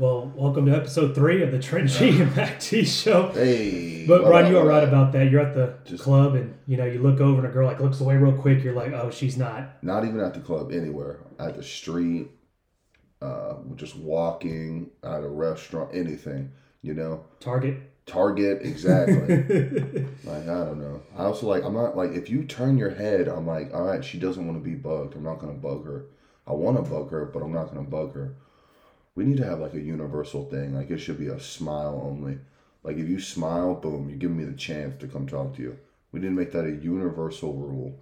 Well, welcome to episode three of the Trent G and Mac T show. Hey. But Ron, you are right about that. You're at the Just- club, and you know you look over, and a girl like looks away real quick. You're like, oh, she's not. Not even at the club, anywhere. At the street, uh, just walking, at a restaurant, anything, you know? Target. Target, exactly. like, I don't know. I also like, I'm not like, if you turn your head, I'm like, all right, she doesn't want to be bugged. I'm not going to bug her. I want to bug her, but I'm not going to bug her. We need to have like a universal thing. Like, it should be a smile only. Like, if you smile, boom, you give me the chance to come talk to you. We need to make that a universal rule.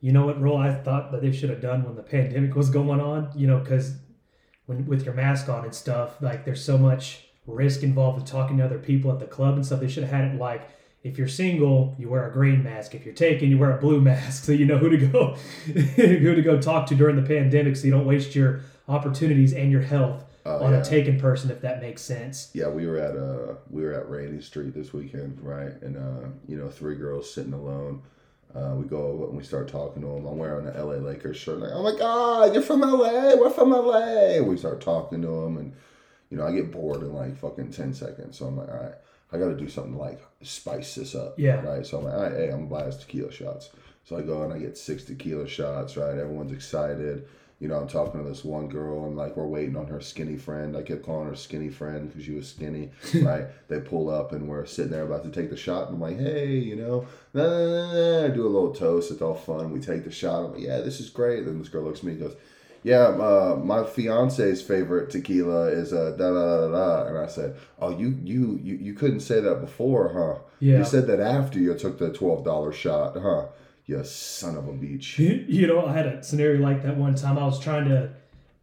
You know what rule I thought that they should have done when the pandemic was going on? You know, because when with your mask on and stuff, like there's so much risk involved with talking to other people at the club and stuff. They should have had it like if you're single, you wear a green mask. If you're taken, you wear a blue mask, so you know who to go who to go talk to during the pandemic, so you don't waste your opportunities and your health Oh, on yeah. a taken person, if that makes sense. Yeah, we were at uh we were at Rainy Street this weekend, right? And uh, you know, three girls sitting alone. Uh, we go over and we start talking to them. I'm wearing an LA Lakers shirt. Like, oh my God, you're from LA. We're from LA. We start talking to them, and you know, I get bored in like fucking ten seconds. So I'm like, all right, I got to do something to like spice this up. Yeah. Right. So I'm like, all right, hey, I'm gonna buy us tequila shots. So I go and I get six tequila shots. Right. Everyone's excited. You know, I'm talking to this one girl, and like we're waiting on her skinny friend. I kept calling her skinny friend because she was skinny, right? They pull up, and we're sitting there about to take the shot, and I'm like, hey, you know, nah, nah, nah, nah. I do a little toast. It's all fun. We take the shot. I'm like, yeah, this is great. Then this girl looks at me and goes, yeah, uh, my fiance's favorite tequila is uh, da da da da da. And I said, oh, you you you you couldn't say that before, huh? Yeah. You said that after you took the twelve dollar shot, huh? You son of a beach. you know, I had a scenario like that one time. I was trying to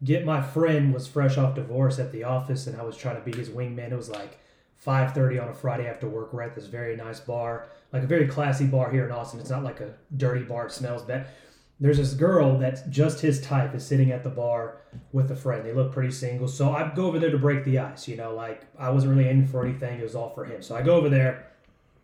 get my friend was fresh off divorce at the office, and I was trying to be his wingman. It was like five thirty on a Friday after work. We're at this very nice bar, like a very classy bar here in Austin. It's not like a dirty bar. It smells bad. There's this girl that's just his type is sitting at the bar with a friend. They look pretty single, so I go over there to break the ice. You know, like I wasn't really aiming for anything. It was all for him. So I go over there,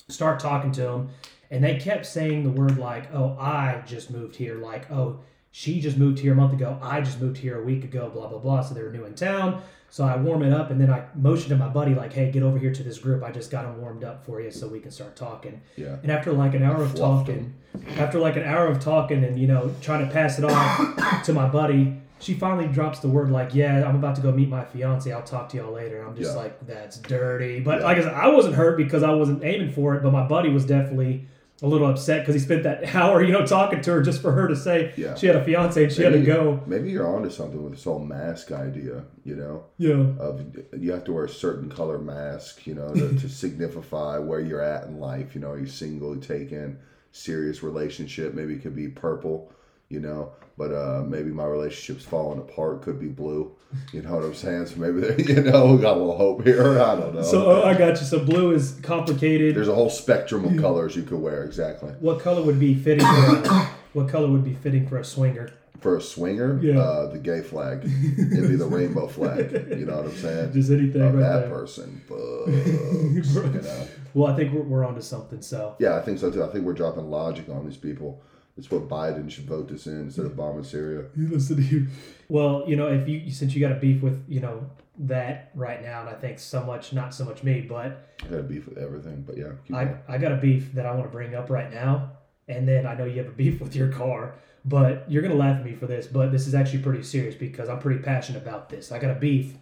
start talking to him, and they kept saying the word like, "Oh, I just moved here," like, "Oh, she just moved here a month ago. I just moved here a week ago." Blah blah blah. So they were new in town. So I warm it up, and then I motioned to my buddy like, "Hey, get over here to this group. I just got them warmed up for you, so we can start talking." Yeah. And after like an hour of talking, after like an hour of talking and you know trying to pass it off to my buddy, she finally drops the word like, "Yeah, I'm about to go meet my fiance. I'll talk to y'all later." I'm just Yeah. like, "That's dirty." But Yeah. like I said, I wasn't hurt because I wasn't aiming for it, but my buddy was definitely a little upset because he spent that hour, you know, talking to her just for her to say Yeah. she had a fiance and she had to go. Maybe you're onto something with this whole mask idea. You know. Yeah. of you have to wear a certain color mask, you know, to, to signify where you're at in life. You know, are you single, taken, serious relationship? Maybe it could be purple, you know, but uh, maybe my relationship's falling apart. Could be blue. You know what I'm saying? So maybe there, you know, we got a little hope here. I don't know. So uh, I got you. So blue is complicated. There's a whole spectrum of colors you could wear. Exactly. what color would be fitting? For a, what color would be fitting for a swinger? For a swinger, Yeah. uh, the gay flag. It'd be the rainbow flag. You know what I'm saying? Just anything right that there. person. Bugs, you know? Well, I think we're, we're onto something. So Yeah, I think so too. I think we're dropping logic on these people. It's what Biden should vote this in instead of bombing Syria. you listen to you. Well, you know, if you since you got a beef with you know that right now, and I think so much, not so much me, but I got a beef with everything, but yeah, I going. I got a beef that I want to bring up right now, and then I know you have a beef with your car, but you're gonna laugh at me for this, but this is actually pretty serious because I'm pretty passionate about this. I got a beef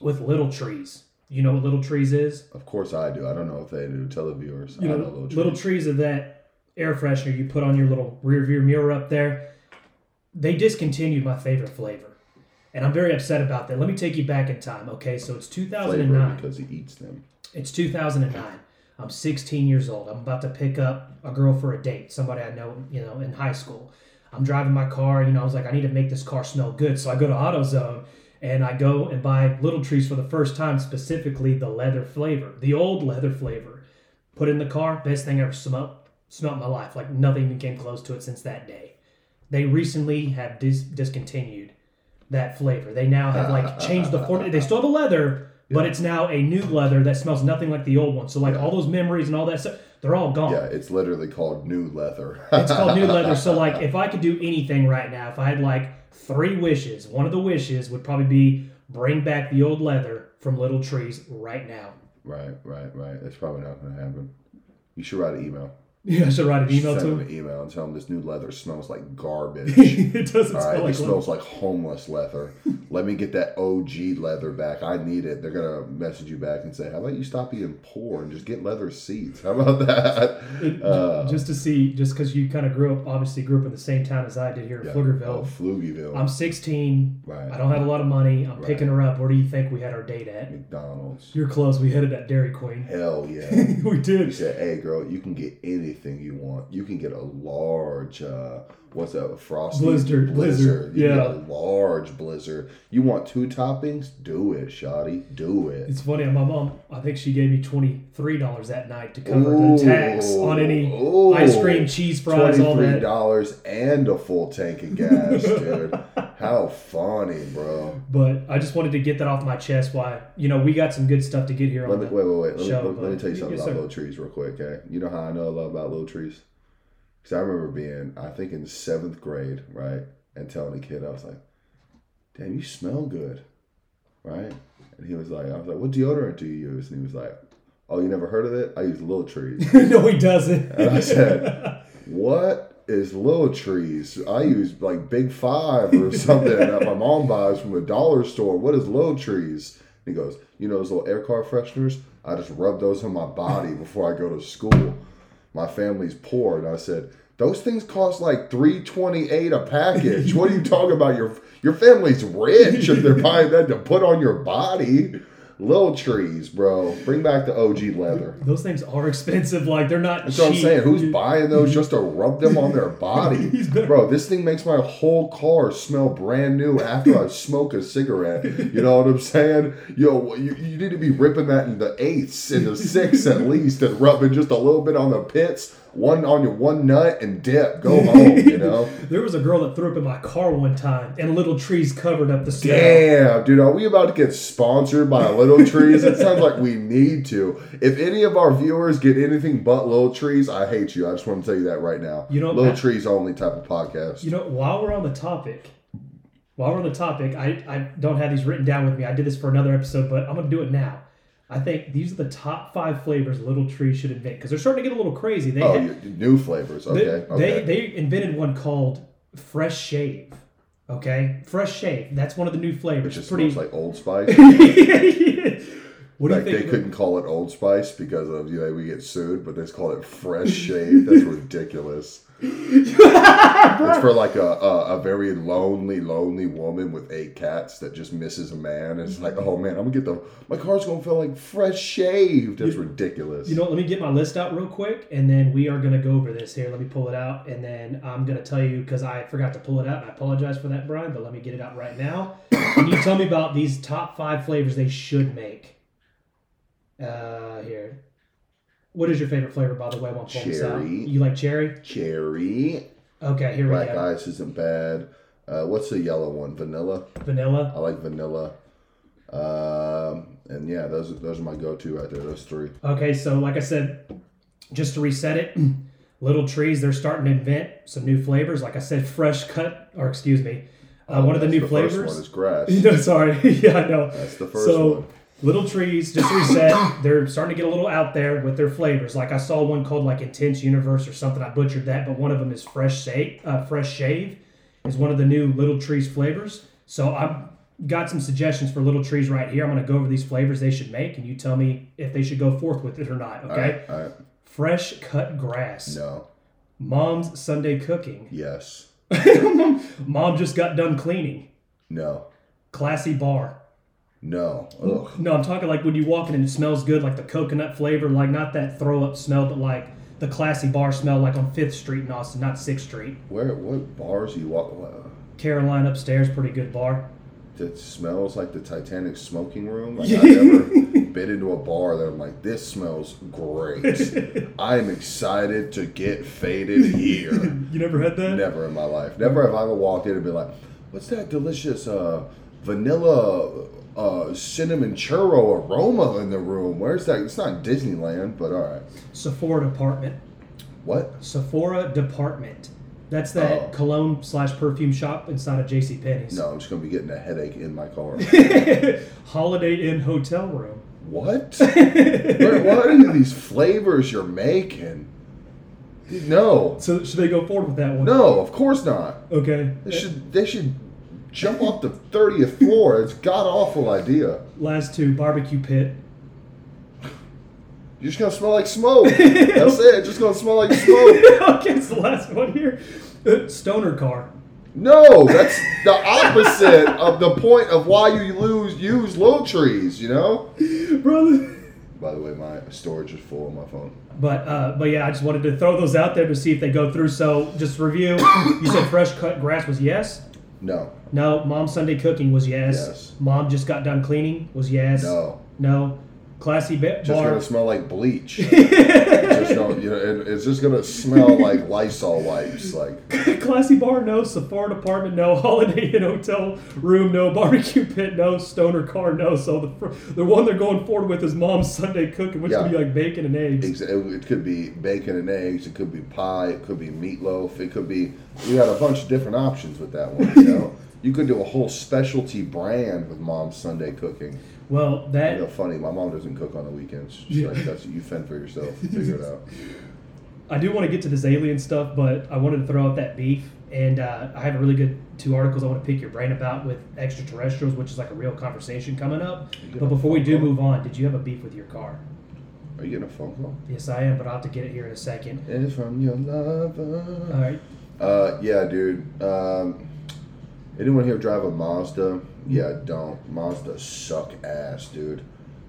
with Little Trees. You know what Little Trees is? Of course I do. I don't know if they do. Televiewers. you I know, know little, little trees. trees of that air freshener you put on your little rear view mirror up there. They discontinued my favorite flavor, and I'm very upset about that. Let me take you back in time. Okay, so it's 2009 flavor 2009. because he eats them. It's 2009. I'm 16 years old. I'm about to pick up a girl for a date, somebody I know, you know, in high school. I'm driving my car, you know, I was like, I need to make this car smell good. So I go to AutoZone and I go and buy Little Trees for the first time, specifically the leather flavor, the old leather flavor. Put in the car, best thing I ever smelled, in my life. Like nothing even came close to it since that day. They recently have dis- discontinued that flavor. They now have like changed the form. They still have a leather, but it's now a new leather that smells nothing like the old one. So like all those memories and all that stuff, they're all gone. Yeah, it's literally called new leather. It's called new leather. So like if I could do anything right now, if I had like three wishes, one of the wishes would probably be bring back the old leather from Little Trees right now. Right, right, right. That's probably not going to happen. You should write an email. Yeah, I should write an email Send to him. an email and tell them this new leather smells like garbage. it doesn't All smell right, like it smells like homeless leather. Let me get that OG leather back. I need it. They're gonna message you back and say, "How about you stop being poor and just get leather seats? How about that?" It- Uh, just to see, just because you kind of grew up, obviously grew up in the same town as I did here in yeah. Pflugerville. Oh, Pflugerville. I'm 16. right. I don't have a lot of money. I'm Right. picking her up. Where do you think we had our date at? McDonald's. You're close. We headed at Dairy Queen. Hell yeah. we did. said, "Hey, girl, you can get anything you want. You can get a large, uh, what's that, frosty Blizzard, blizzard, You can yeah. get a large blizzard. You want two toppings? Do it, shoddy. Do it. It's funny. My mom, I think she gave me twenty three dollars that night to cover the tax on any Ooh. ice cream, cheese fries, all Twenty three dollars and a full tank of gas, dude. How funny, bro. But I just wanted to get that off my chest. Why, you know, we got some good stuff to get here Let on me the wait, wait, wait. Let, show, me, let, let me tell you something Yes, about sir. little trees real quick, okay? You know how I know a lot about little trees? Because I remember being, I think in seventh grade, right, and telling a kid, I was like, "Damn, you smell good," right? And he was like, "I was like, what deodorant do you use?" And he was like, "Oh, you never heard of it? I use Little Trees." no, he doesn't. And I said, "What is Little Trees? I use like Big Five or something that my mom buys from a dollar store. What is Little Trees?" He goes, "You know those little air car fresheners? I just rub those on my body before I go to school. My family's poor." And I said, "Those things cost like three twenty eight a package. what are you talking about? Your your family's rich if they're buying that to put on your body." Little trees, bro. Bring back the OG leather. Those things are expensive. Like they're not. That's what I'm saying. Who's buying those just to rub them on their body? Bro, this thing makes my whole car smell brand new after I smoke a cigarette. You know what I'm saying? Yo, you, you need to be ripping that in the eighths, in the sixths at least, and rubbing just a little bit on the pits, one on your one nut, and dip. Go home, you know? There was a girl that threw up in my car one time, and little trees covered up the smell. Damn, dude, are we about to get sponsored by Little Trees? It sounds like we need to. If any of our viewers get anything but Little Trees, I hate you. I just want to tell you that right now. You know, Little Matt- Trees only type of podcast. You know, while we're on the topic, while we're on the topic, I, I don't have these written down with me. I did this for another episode, but I'm going to do it now. I think these are the top five flavors Little Tree should invent because they're starting to get a little crazy. They, oh, ha- you- new flavors. Okay, they, okay. they invented one called Fresh Shave. Okay, Fresh Shave. That's one of the new it flavors. just Pretty. smells like Old Spice. what do like you they couldn't call it Old Spice because of you know we get sued, but they just call it Fresh Shave. That's ridiculous. It's for like a, a a very lonely, lonely woman with eight cats that just misses a man. And it's like, oh man, I'm gonna get the my car's gonna feel like fresh shaved. That's ridiculous. You know, let me get my list out real quick, and then we are to go over this here. Let me pull it out, and then I'm to tell you because I forgot to pull it out, and I apologize for that, Brian. But let me get it out right now. Can you tell me about these top five flavors they should make? Uh, here. What is your favorite flavor, by the way? I won't pull this out. Cherry. You like cherry? Cherry, Okay, here we go. black ice isn't bad. Uh, what's the yellow one? Vanilla. Vanilla. I like vanilla. Um, and yeah, those are, those are my go-to right there. Those three. Okay, so like I said, just to reset it, Little Trees, they're starting to invent some new flavors. Like I said, fresh cut, or excuse me, uh, one of the new First flavors. one is grass. No, sorry. yeah, I know. That's the first so, one. Little Trees, just reset, they're starting to get a little out there with their flavors. Like I saw one called like Intense Universe or something. I butchered that, but one of them is Fresh Shave. Uh, fresh Shave is one of the new Little Trees flavors. So I've got some suggestions for Little Trees right here. I'm going to go over these flavors they should make, and you tell me if they should go forth with it or not. Okay. right, all right. Fresh cut grass. No. Mom's Sunday cooking. Yes. Mom just got done cleaning. No. Classy bar. No. Ugh. No, I'm talking like when you walk in and it smells good, like the coconut flavor, like not that throw up smell, but like the classy bar smell, like on Fifth Street in Austin, not Sixth Street. Where? What bars you walk? what- Caroline upstairs, pretty good bar. That smells like the Titanic smoking room. Like I've never been into a bar that I'm like, this smells great. I am excited to get faded here. You never had that? Never in my life. Never have I ever walked in and been like, what's that delicious uh, vanilla uh, cinnamon churro aroma in the room? Where's that? It's not Disneyland, but all right. Sephora department. What? Sephora department. That's that Oh. cologne slash perfume shop inside of J.C. Penney's. No, I'm just gonna be getting a headache in my car. Holiday Inn hotel room. what? Where, what are these flavors you're making? No, So should they go forward with that one? no, of course not. Okay. They should they should jump off the thirtieth floor. It's god awful idea. Last two barbecue pit. You're just gonna smell like smoke. That's it. It's just gonna smell like smoke. okay, it's the last one here. Uh, Stoner car. No, that's the opposite of the point of why you lose use low trees. You know. Brother. By the way, my storage is full on my phone. But uh, but yeah, I just wanted to throw those out there to see if they go through. So just review. You said fresh cut grass was yes. No, No. Mom Sunday cooking was yes. Yes. Mom just got done cleaning was yes. no, No. Classy bit just gonna smell like bleach. just don't, you know, it, it's just gonna smell like Lysol wipes. Like Classy bar, no. Sephora apartment, no. Holiday Inn hotel room, no. Barbecue pit, no. Stoner car, no. So the the one they're going forward with is Mom's Sunday cooking, which Yeah. would be like bacon and eggs. It, it could be bacon and eggs. It could be pie. It could be meatloaf. It could be. You got a bunch of different options with that one. You know, you could do a whole specialty brand with Mom's Sunday cooking. Well, that You know, funny. My mom doesn't cook on the weekends. She's Yeah. like, "That's you fend for yourself. Figure it out." I do want to get to this alien stuff, but I wanted to throw out that beef, and uh, I have a really good two articles I want to pick your brain about with extraterrestrials, which is like a real conversation coming up. But before we do call? move on, did you have a beef with your car? Are you getting a phone call? Yes, I am, but I'll have to get it here in a second. It's from your lover. All right. Uh, yeah, dude. Um, anyone here drive a Mazda? Yeah, don't. Mazda suck ass, dude.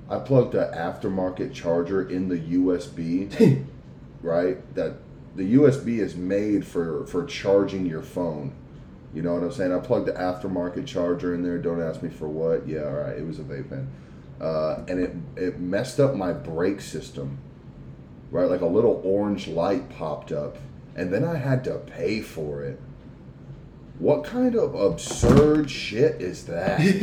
I plugged the aftermarket charger in the USB, right? That the USB is made for for charging your phone. You know what I'm saying? I plugged the aftermarket charger in there. Don't ask me for what. Yeah, all right. It was a vape pen, uh, and it it messed up my brake system. Right, like a little orange light popped up, and then I had to pay for it. What kind of absurd shit is that, dude?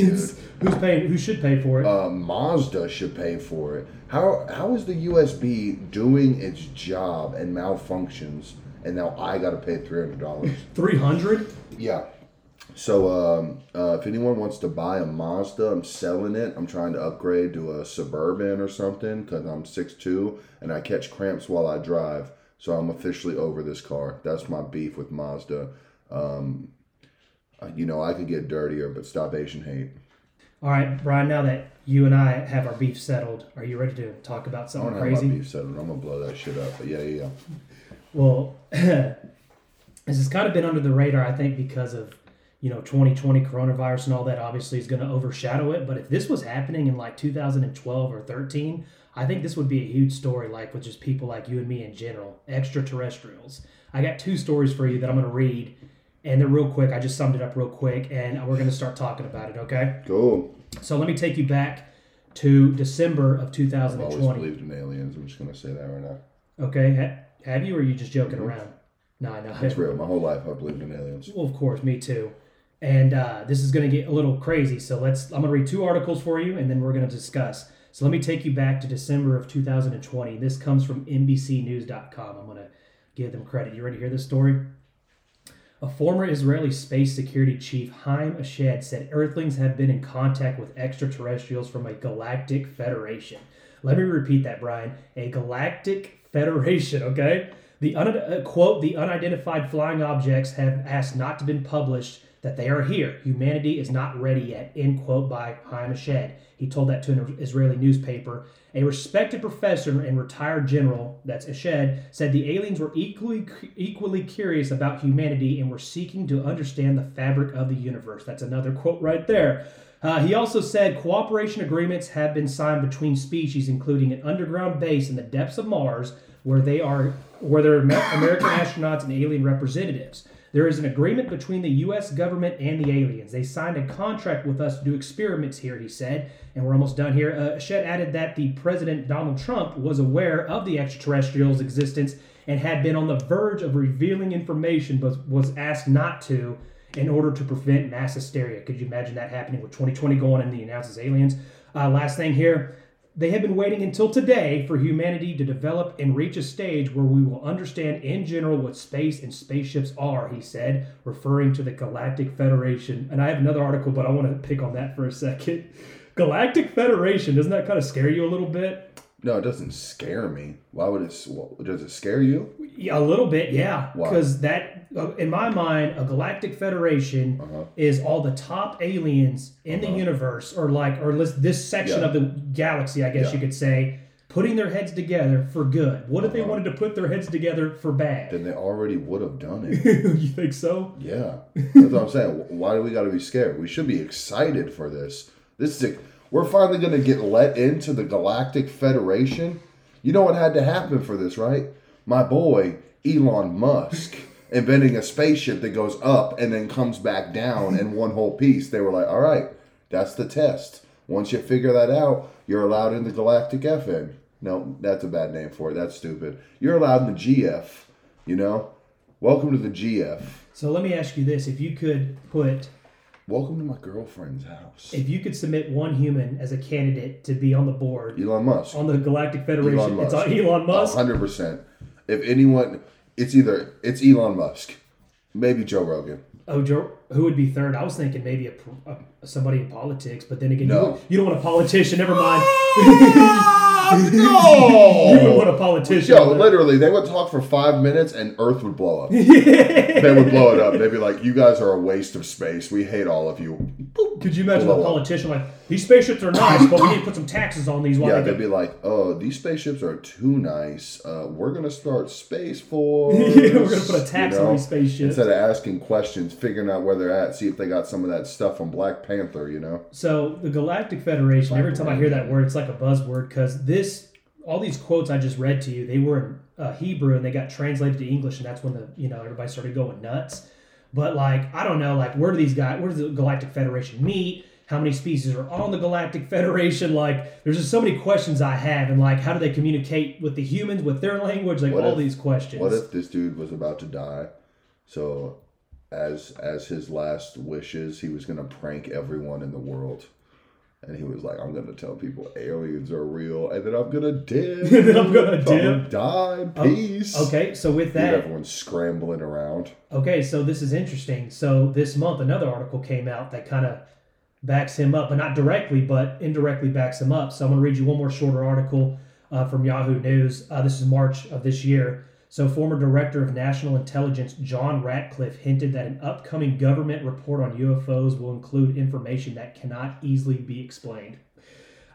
Who's paying? Who should pay for it? uh, Mazda should pay for it. How how is the USB doing its job and malfunctions, and now I got to pay three hundred dollars? Three hundred. yeah. So um, uh, if anyone wants to buy a Mazda, I'm selling it. I'm trying to upgrade to a Suburban or something because I'm 6'2", and I catch cramps while I drive. So I'm officially over this car. That's my beef with Mazda. Um, uh, you know, I could get dirtier, but stop Asian hate. All right, Brian. Now that you and I have our beef settled, are you ready to talk about I something don't have my crazy? beef settled. I'm gonna blow that shit up. But yeah, yeah, yeah. Well, this has kind of been under the radar, I think, because of you know 2020 coronavirus and all that. Obviously, is going to overshadow it. But if this was happening in like 2012 or 13, I think this would be a huge story. Like with just people like you and me in general, extraterrestrials. I got two stories for you that I'm going to read, and they're real quick. I just summed it up real quick, and we're going to start talking about it. Okay. Cool. So let me take you back to December of 2020. I've always believed in aliens. I'm just gonna say that right now. Okay. Ha- have you, or are you just joking Mhm. around? No, I know. It's real. My whole life I've believed in aliens. Well, of course, me too. And uh, this is going to get a little crazy. So let's. I'm going to read two articles for you, and then we're going to discuss. So let me take you back to December of 2020. This comes from NBCNews.com. I'm going to give them credit. You ready to hear this story? A former Israeli space security chief, Haim Eshed, said Earthlings have been in contact with extraterrestrials from a galactic federation. Let me repeat that, Brian. A galactic federation, okay? The un- uh, quote, the unidentified flying objects have asked not to be published that they are here. Humanity is not ready yet, end quote by Haim Eshed. He told that to an Israeli newspaper. A respected professor and retired general, that's Eshed, said the aliens were equally equally curious about humanity and were seeking to understand the fabric of the universe. That's another quote right there. Uh, he also said cooperation agreements have been signed between species, including an underground base in the depths of Mars, where they are where there are American astronauts and alien representatives. There is an agreement between the U.S. government and the aliens. They signed a contract with us to do experiments here, he said. And we're almost done here. Uh, Eshed added that the President Donald Trump was aware of the extraterrestrials' existence and had been on the verge of revealing information, but was asked not to in order to prevent mass hysteria. Could you imagine that happening with 2020 going and he announces aliens? Uh, last thing here. They have been waiting until today for humanity to develop and reach a stage where we will understand in general what space and spaceships are, he said, referring to the Galactic Federation. And I have another article, but I want to pick on that for a second. Galactic Federation, doesn't that kind of scare you a little bit? No, it doesn't scare me. Why would it? what- Does it scare you? Yeah, a little bit, yeah. Because that, uh, in my mind, a galactic federation Uh-huh. is all the top aliens in the Uh-huh. universe, or like, or this section Yeah. of the galaxy, I guess Yeah. you could say, putting their heads together for good. What if they Uh-huh. wanted to put their heads together for bad? Then they already would have done it. you think so? Yeah, that's what I'm saying. Why do we got to be scared? We should be excited for this. This is a, we're finally going to get let into the Galactic Federation. You know what had to happen for this, right? My boy Elon Musk inventing a spaceship that goes up and then comes back down in one whole piece. They were like, "All right, that's the test. Once you figure that out, you're allowed in the Galactic FN." No, that's a bad name for it. That's stupid. You're allowed in the GF. You know, welcome to the GF. So let me ask you this: If you could put, Welcome to my girlfriend's house. if you could submit one human as a candidate to be on the board Elon Musk. on the Galactic Federation, Elon it's on Elon Musk. hundred percent. If anyone, it's either it's Elon Musk, maybe Joe Rogan. Oh, Joe, who would be third? I was thinking maybe a, a somebody in politics, but then again, No. you, you don't want a politician. Never mind. no. You don't want a politician. Yo, literally, they would talk for five minutes and Earth would blow up. they would blow it up. They'd be like, "You guys are a waste of space. We hate all of you." Boop. Could you imagine a politician like these spaceships are nice, but we need to put some taxes on these? While Yeah, they they'd be like, "Oh, these spaceships are too nice. Uh, we're gonna start space force. Yeah, we're gonna put a tax You on these spaceships. Instead of asking questions, figuring out where they're at, see if they got some of that stuff from Black Panther. You know? So the Galactic Federation. Every time I hear that word, it's like a buzzword because this, all these quotes I just read to you, they were in uh, Hebrew and they got translated to English, and that's when the you know everybody started going nuts. But like I don't know, like where do these guys? Where does the Galactic Federation meet? How many species are on the Galactic Federation? Like, there's just so many questions I have, and like, how do they communicate with the humans with their language? Like What all if- these questions. What if this dude was about to die? So, as as his last wishes, he was gonna prank everyone in the world, and he was like, "I'm gonna tell people aliens are real, and then I'm gonna dip. And then I'm gonna gonna dip. die Oh, peace." Okay, so with that, everyone scrambling around. Okay, so this is interesting. So this month, another article came out that kind of backs him up, but not directly, but indirectly backs him up. So I'm to read you one more shorter article uh, from Yahoo News. Uh, this is March of this year. So former director of national intelligence John Ratcliffe hinted that an upcoming government report on UFOs will include information that cannot easily be explained.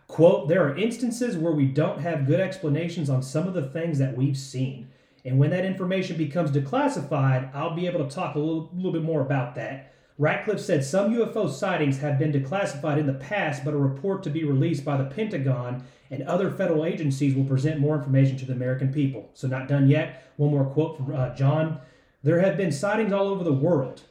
Quote, there are instances where we don't have good explanations on some of the things that we've seen. And when that information becomes declassified, I'll be able to talk a little, little bit more about that. Ratcliffe said some UFO sightings have been declassified in the past, but a report to be released by the Pentagon and other federal agencies will present more information to the American people. So, not done yet. One more quote from uh, John. There have been sightings all over the world.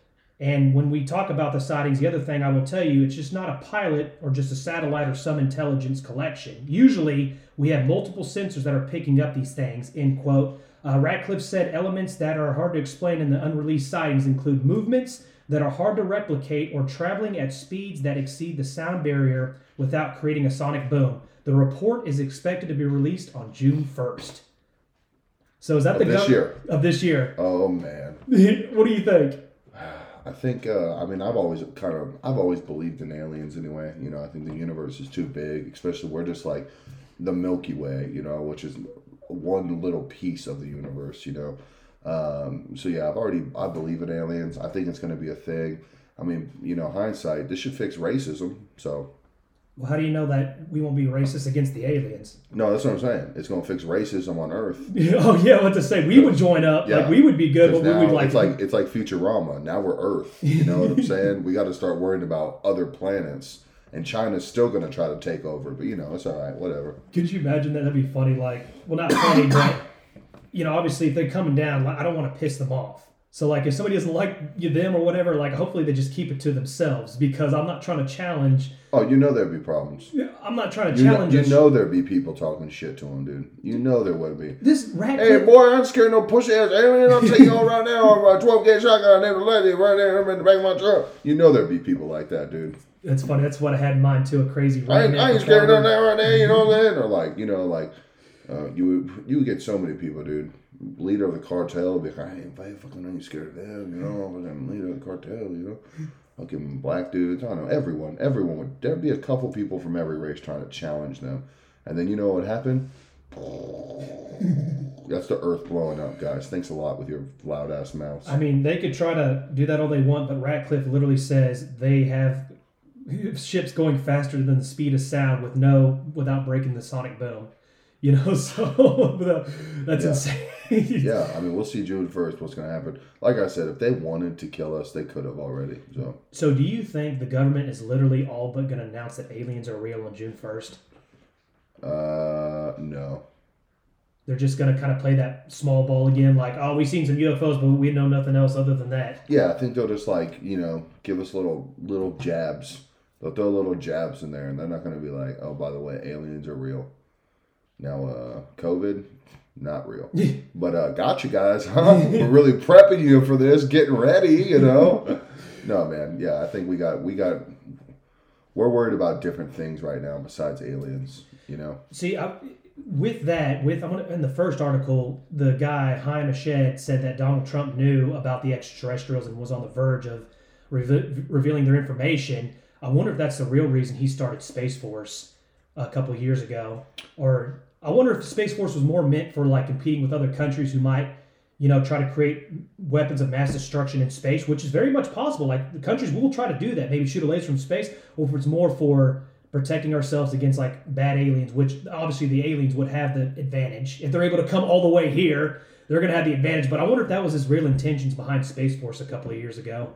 And when we talk about the sightings, the other thing I will tell you, it's just not a pilot or just a satellite or some intelligence collection. Usually, we have multiple sensors that are picking up these things. End quote. Uh, Ratcliffe said elements that are hard to explain in the unreleased sightings include movements that are hard to replicate or traveling at speeds that exceed the sound barrier without creating a sonic boom. The report is expected to be released on June 1st. So is that Of the this year. Of this year. Oh man. what do you think? I think uh, I mean I've always kind of I've always believed in aliens anyway. You know I think the universe is too big, especially we're just like the Milky Way, you know, which is one little piece of the universe, you know. Um, so yeah, I've already I believe in aliens. I think it's going to be a thing. I mean, you know, hindsight, this should fix racism. So Well, how do you know that we won't be racist against the aliens? no, that's what I'm saying. It's going to fix racism on Earth. oh yeah, what to say? We would join up. Yeah. Like we would be good, but 'Cause we now would like. it's like it's like Futurama. Now we're Earth. You know what I'm saying? we got to start worrying about other planets. And China's still going to try to take over, but you know it's all right. Whatever. Could you imagine that? That'd be funny. Like, well, not funny, but you know, obviously, if they're coming down, like, I don't want to piss them off. So, like, if somebody doesn't like you, them or whatever, like, hopefully they just keep it to themselves because I'm not trying to challenge. Oh, you know there'd be problems. Yeah, I'm not trying to You know, challenge. you a- know there'd be people talking shit to him, dude. You know there would be. this rat. Hey, boy, I'm scared of no pussy ass alien. I'm taking you on right now. I'm a 12 gauge shotgun. I named a lady right there. I'm in the back of my truck. You know there'd be people like that, dude. That's funny. That's what I had in mind too. A crazy. I ain't, I ain't scared of that right there, you know what I'm saying? Or like, you know, like, uh, you would you would get so many people, dude. Leader of the cartel would be like, I ain't, I ain't fucking ain't scared of them, you know, fucking leader of the cartel, you know. Fucking black dudes, I don't know, everyone, everyone would, there'd be a couple people from every race trying to challenge them. And then you know what would happen? That's the earth blowing up, guys. Thanks a lot with your loud ass mouths. I mean, they could try to do that all they want, but Ratcliffe literally says they have ships going faster than the speed of sound with no without breaking the sonic boom. You know, so that's Yeah. insane. yeah, I mean, we'll see June 1st what's going to happen. Like I said, if they wanted to kill us, they could have already. So. So, do you think the government is literally all but going to announce that aliens are real on June first? Uh, no. They're just going to kind of play that small ball again, like, oh, we've seen some UFOs, but we know nothing else other than that. Yeah, I think they'll just like you know give us little little jabs. They'll throw little jabs in there, and they're not going to be like, oh, by the way, aliens are real. Now, uh, COVID, not real. but uh, got you guys, huh? We're really prepping you for this, getting ready, you know. no, man. Yeah, I think we got we got. We're worried about different things right now besides aliens. You know. See, I, with that, with in the first article, the guy Chaim Eshed said that Donald Trump knew about the extraterrestrials and was on the verge of reve- revealing their information. I wonder if that's the real reason he started Space Force a couple years ago, or I wonder if Space Force was more meant for like competing with other countries who might, you know, try to create weapons of mass destruction in space, which is very much possible. Like the countries will try to do that, maybe shoot a laser from space, or if it's more for protecting ourselves against like bad aliens, which obviously the aliens would have the advantage. If they're able to come all the way here, they're going to have the advantage. But I wonder if that was his real intentions behind Space Force a couple of years ago.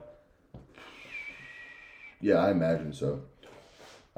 Yeah, I imagine so.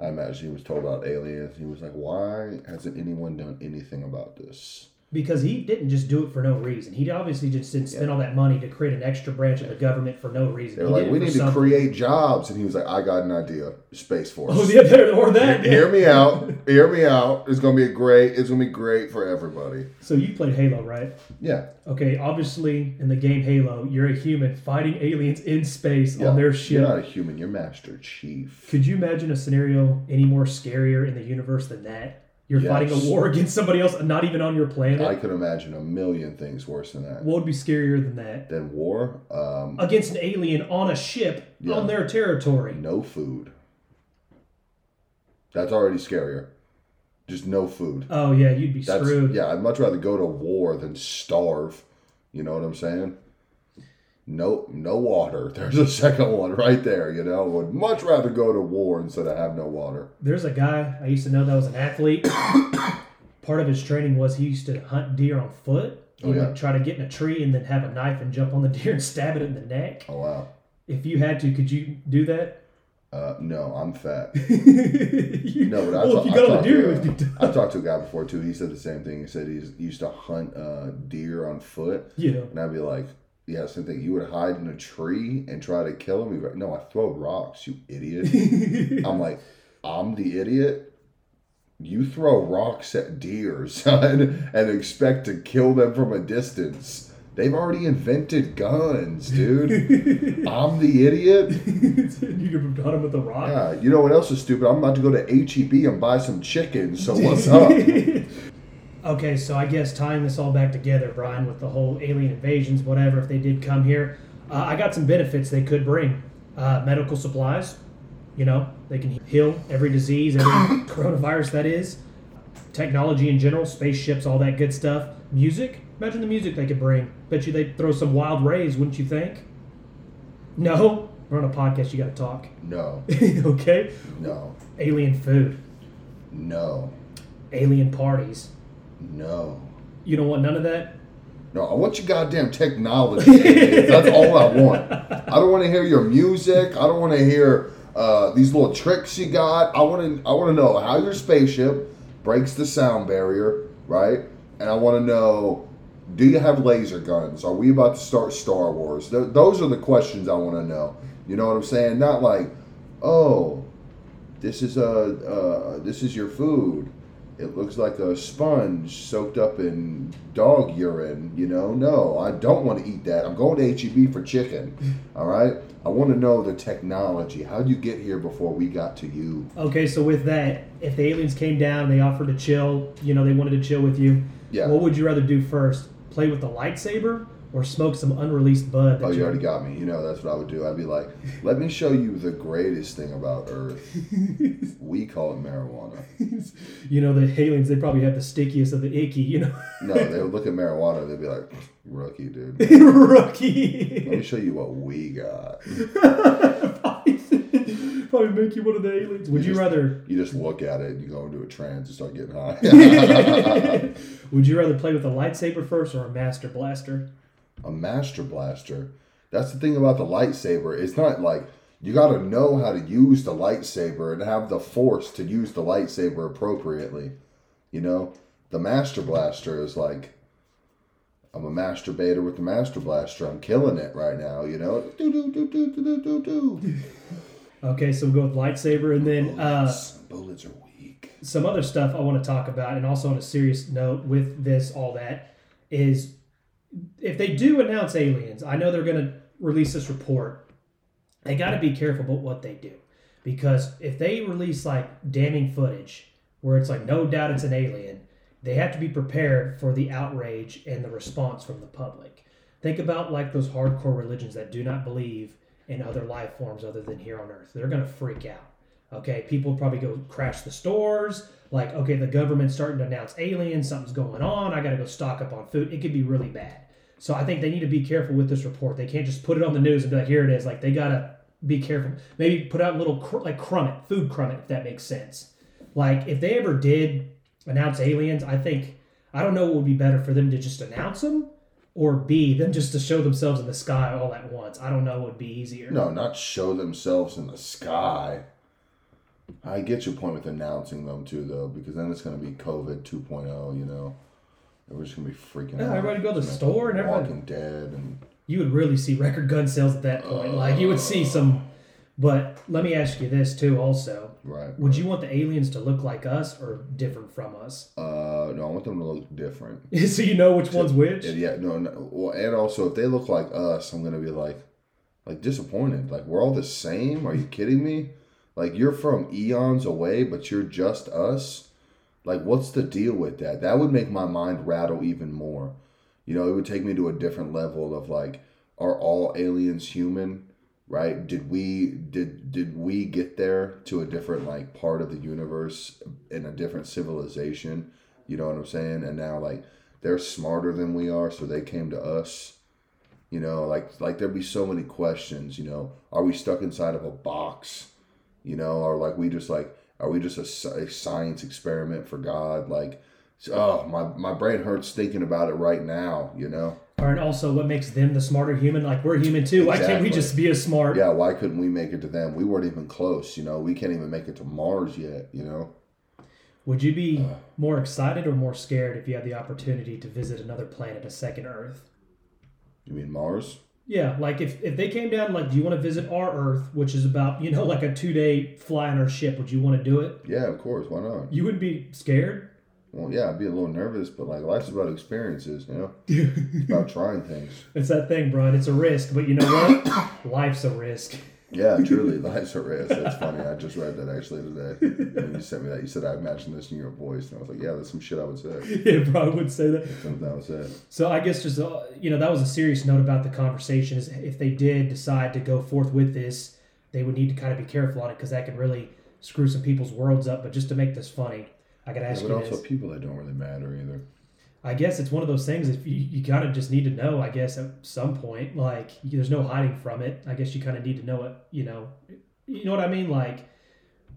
I imagine he was told about aliens. He was like, "Why hasn't anyone done anything about this?" Because he didn't just do it for no reason. He obviously just didn't spend all that money to create an extra branch of the government for no reason. They're He like, "We need to create jobs," and he was like, "I got an idea, Space Force." Oh, yeah, or that. Hear me out. Hear me out. It's gonna be great. It's gonna be great for everybody. So you played Halo, right? Yeah. Okay, obviously in the game Halo, you're a human fighting aliens in space yeah. on their ship. You're not a human. You're Master Chief. Could you imagine a scenario any more scarier in the universe than that? You're Yes. fighting a war against somebody else, not even on your planet. I could imagine a million things worse than that. what would be scarier than that? Than war. Um, Against an alien on a ship Yeah. on their territory. no food. That's already scarier. Just no food. Oh yeah, you'd be That's screwed. yeah. I'd much rather go to war than starve. You know what I'm saying? No, no water. There's a second one right there. You know, would much rather go to war instead of have no water. There's a guy I used to know that was an athlete. Part of his training was he used to hunt deer on foot. He Oh, yeah. would try to get in a tree and then have a knife and jump on the deer and stab it in the neck. Oh wow. If you had to, could you do that? Uh, no, I'm fat. you, No, but I well, ta- if you I talked deer, to, it would be uh, I talked to a guy before too. He said the same thing. He said he's, he used to hunt uh, deer on foot, Yeah. and I'd be like, "Yeah, same thing. You would hide in a tree and try to kill him." Like, "No, I throw rocks, you idiot." I'm like, "I'm the idiot." You throw rocks at deer, son, and expect to kill them from a distance. They've already invented guns, dude. I'm the idiot. you could have got him with a rock. Yeah, you know what else is stupid? I'm about to go to HEB and buy some chicken. So what's up? Okay, so I guess tying this all back together, Brian, with the whole alien invasions, whatever, if they did come here, uh, I got some benefits they could bring. Uh, medical supplies, you know, they can heal every disease, every coronavirus that is. Technology in general, spaceships, all that good stuff. Music, imagine the music they could bring. Bet you they'd throw some wild rays, wouldn't you think? No? We're on a podcast, you gotta talk. No, okay? no, Alien food, no, alien parties. No. You don't want none of that? No, I want your goddamn technology. That's all I want. I don't want to hear your music. I don't want to hear uh, these little tricks you got. I want to. I want to know how your spaceship breaks the sound barrier, right? And I want to know, do you have laser guns? Are we about to start Star Wars? Th- those are the questions I want to know. You know what I'm saying? Not like, oh, this is a uh, this is your food. It looks like a sponge soaked up in dog urine. You know, no, I don't want to eat that. I'm going to HEB for chicken. All right. I want to know the technology. How would you get here before we got to you? Okay, so with that, if the aliens came down and they offered to chill, you know, they wanted to chill with you, Yeah. what would you rather do first? Play with the lightsaber or smoke some unreleased bud? Oh, you already got me. You know, that's what I would do. I'd be like, let me show you the greatest thing about Earth. we call it marijuana. You know, the aliens, they probably have the stickiest of the icky, you know? No, they would look at marijuana. They'd be like, rookie, dude. Rookie. Let me show you what we got. probably make you one of the aliens. Would you, just- rather You just look at it and you go into a trance and start getting high. Would you rather play with a lightsaber first or a master blaster? a master blaster. That's the thing about the lightsaber. It's not like you got to know how to use the lightsaber and have the force to use the lightsaber appropriately. You know, the master blaster is like I'm a masturbator with the master blaster. I'm killing it right now. You know, do do do do do do do. Okay, so we'll go with lightsaber, and then bullets, uh, bullets are weak. Some other stuff I want to talk about, and also on a serious note with this, all that is if they do announce aliens, I know they're going to release this report. They got to be careful about what they do because if they release like damning footage where it's like no doubt it's an alien, they have to be prepared for the outrage and the response from the public. Think about like those hardcore religions that do not believe in other life forms other than here on Earth. They're going to freak out. Okay, people probably go crash the stores. Like, okay, the government's starting to announce aliens, something's going on. I got to go stock up on food. It could be really bad. So I think they need to be careful with this report. They can't just put it on the news and be like, here it is. Like, they got to be careful. Maybe put out a little, cr- like, crumb it, food crumb it, if that makes sense. Like, if they ever did announce aliens, I think, I don't know what would be better for them to just announce them or B, them just to show themselves in the sky all at once. I don't know what would be easier. No, not show themselves in the sky. I get your point with announcing them too, though, because then it's going to be COVID 2.0. You know, we're just going to be freaking Yeah, out. everybody go to the store and everybody- Walking Dead and you would really see record gun sales at that point. Like you would see some. But let me ask you this too. Also, right. would you want the aliens to look like us or different from us? Uh, no, I want them to look different. so you know which one's which. And yeah, no, no. Well, and also if they look like us, I'm gonna be like, like disappointed. Like we're all the same. Are you kidding me? Like you're from eons away, but you're just us. Like what's the deal with that? That would make my mind rattle even more. You know, it would take me to a different level of like, are all aliens human? Right? Did we did did we get there to a different like part of the universe in a different civilization? You know what I'm saying? And now like they're smarter than we are, so they came to us. You know, like like there'd be so many questions. You know, are we stuck inside of a box? You know, or like we just like are we just a, a science experiment for God? Like, oh my my brain hurts thinking about it right now. You know, Or and also, what makes them the smarter human? Like we're human too. Why can't we just be as smart? yeah. Why couldn't we make it to them? We weren't even close. You know, we can't even make it to Mars yet. You know, Would you be uh. more excited or more scared if you had the opportunity to visit another planet, a second Earth? you mean Mars? Yeah, like if, if they came down, like, do you want to visit our Earth, which is about, you know, like a two day fly on our ship? Would you want to do it? Yeah, of course. Why not? You wouldn't be scared? Well, yeah, I'd be a little nervous, but like life's about experiences. You know, it's about trying things. It's that thing, Brian. It's a risk, but you know what? Life's a risk. Yeah, truly, life's a risk. That's funny. I just read that actually today. When you sent me that, you said I imagined this in your voice, and I was like, yeah, that's some shit I would say. yeah, Brian would say that. Something I would say. So I guess just uh, you know that was a serious note about the conversation. Is if they did decide to go forth with this, they would need to kind of be careful on it because that could really screw some people's worlds up. But just to make this funny, I got to Yeah, ask but you also this. people that don't really matter either. I guess it's one of those things. If you, you kind of just need to know, I guess at some point, like there's no hiding from it. I guess you kind of need to know it. You know, you know what I mean. Like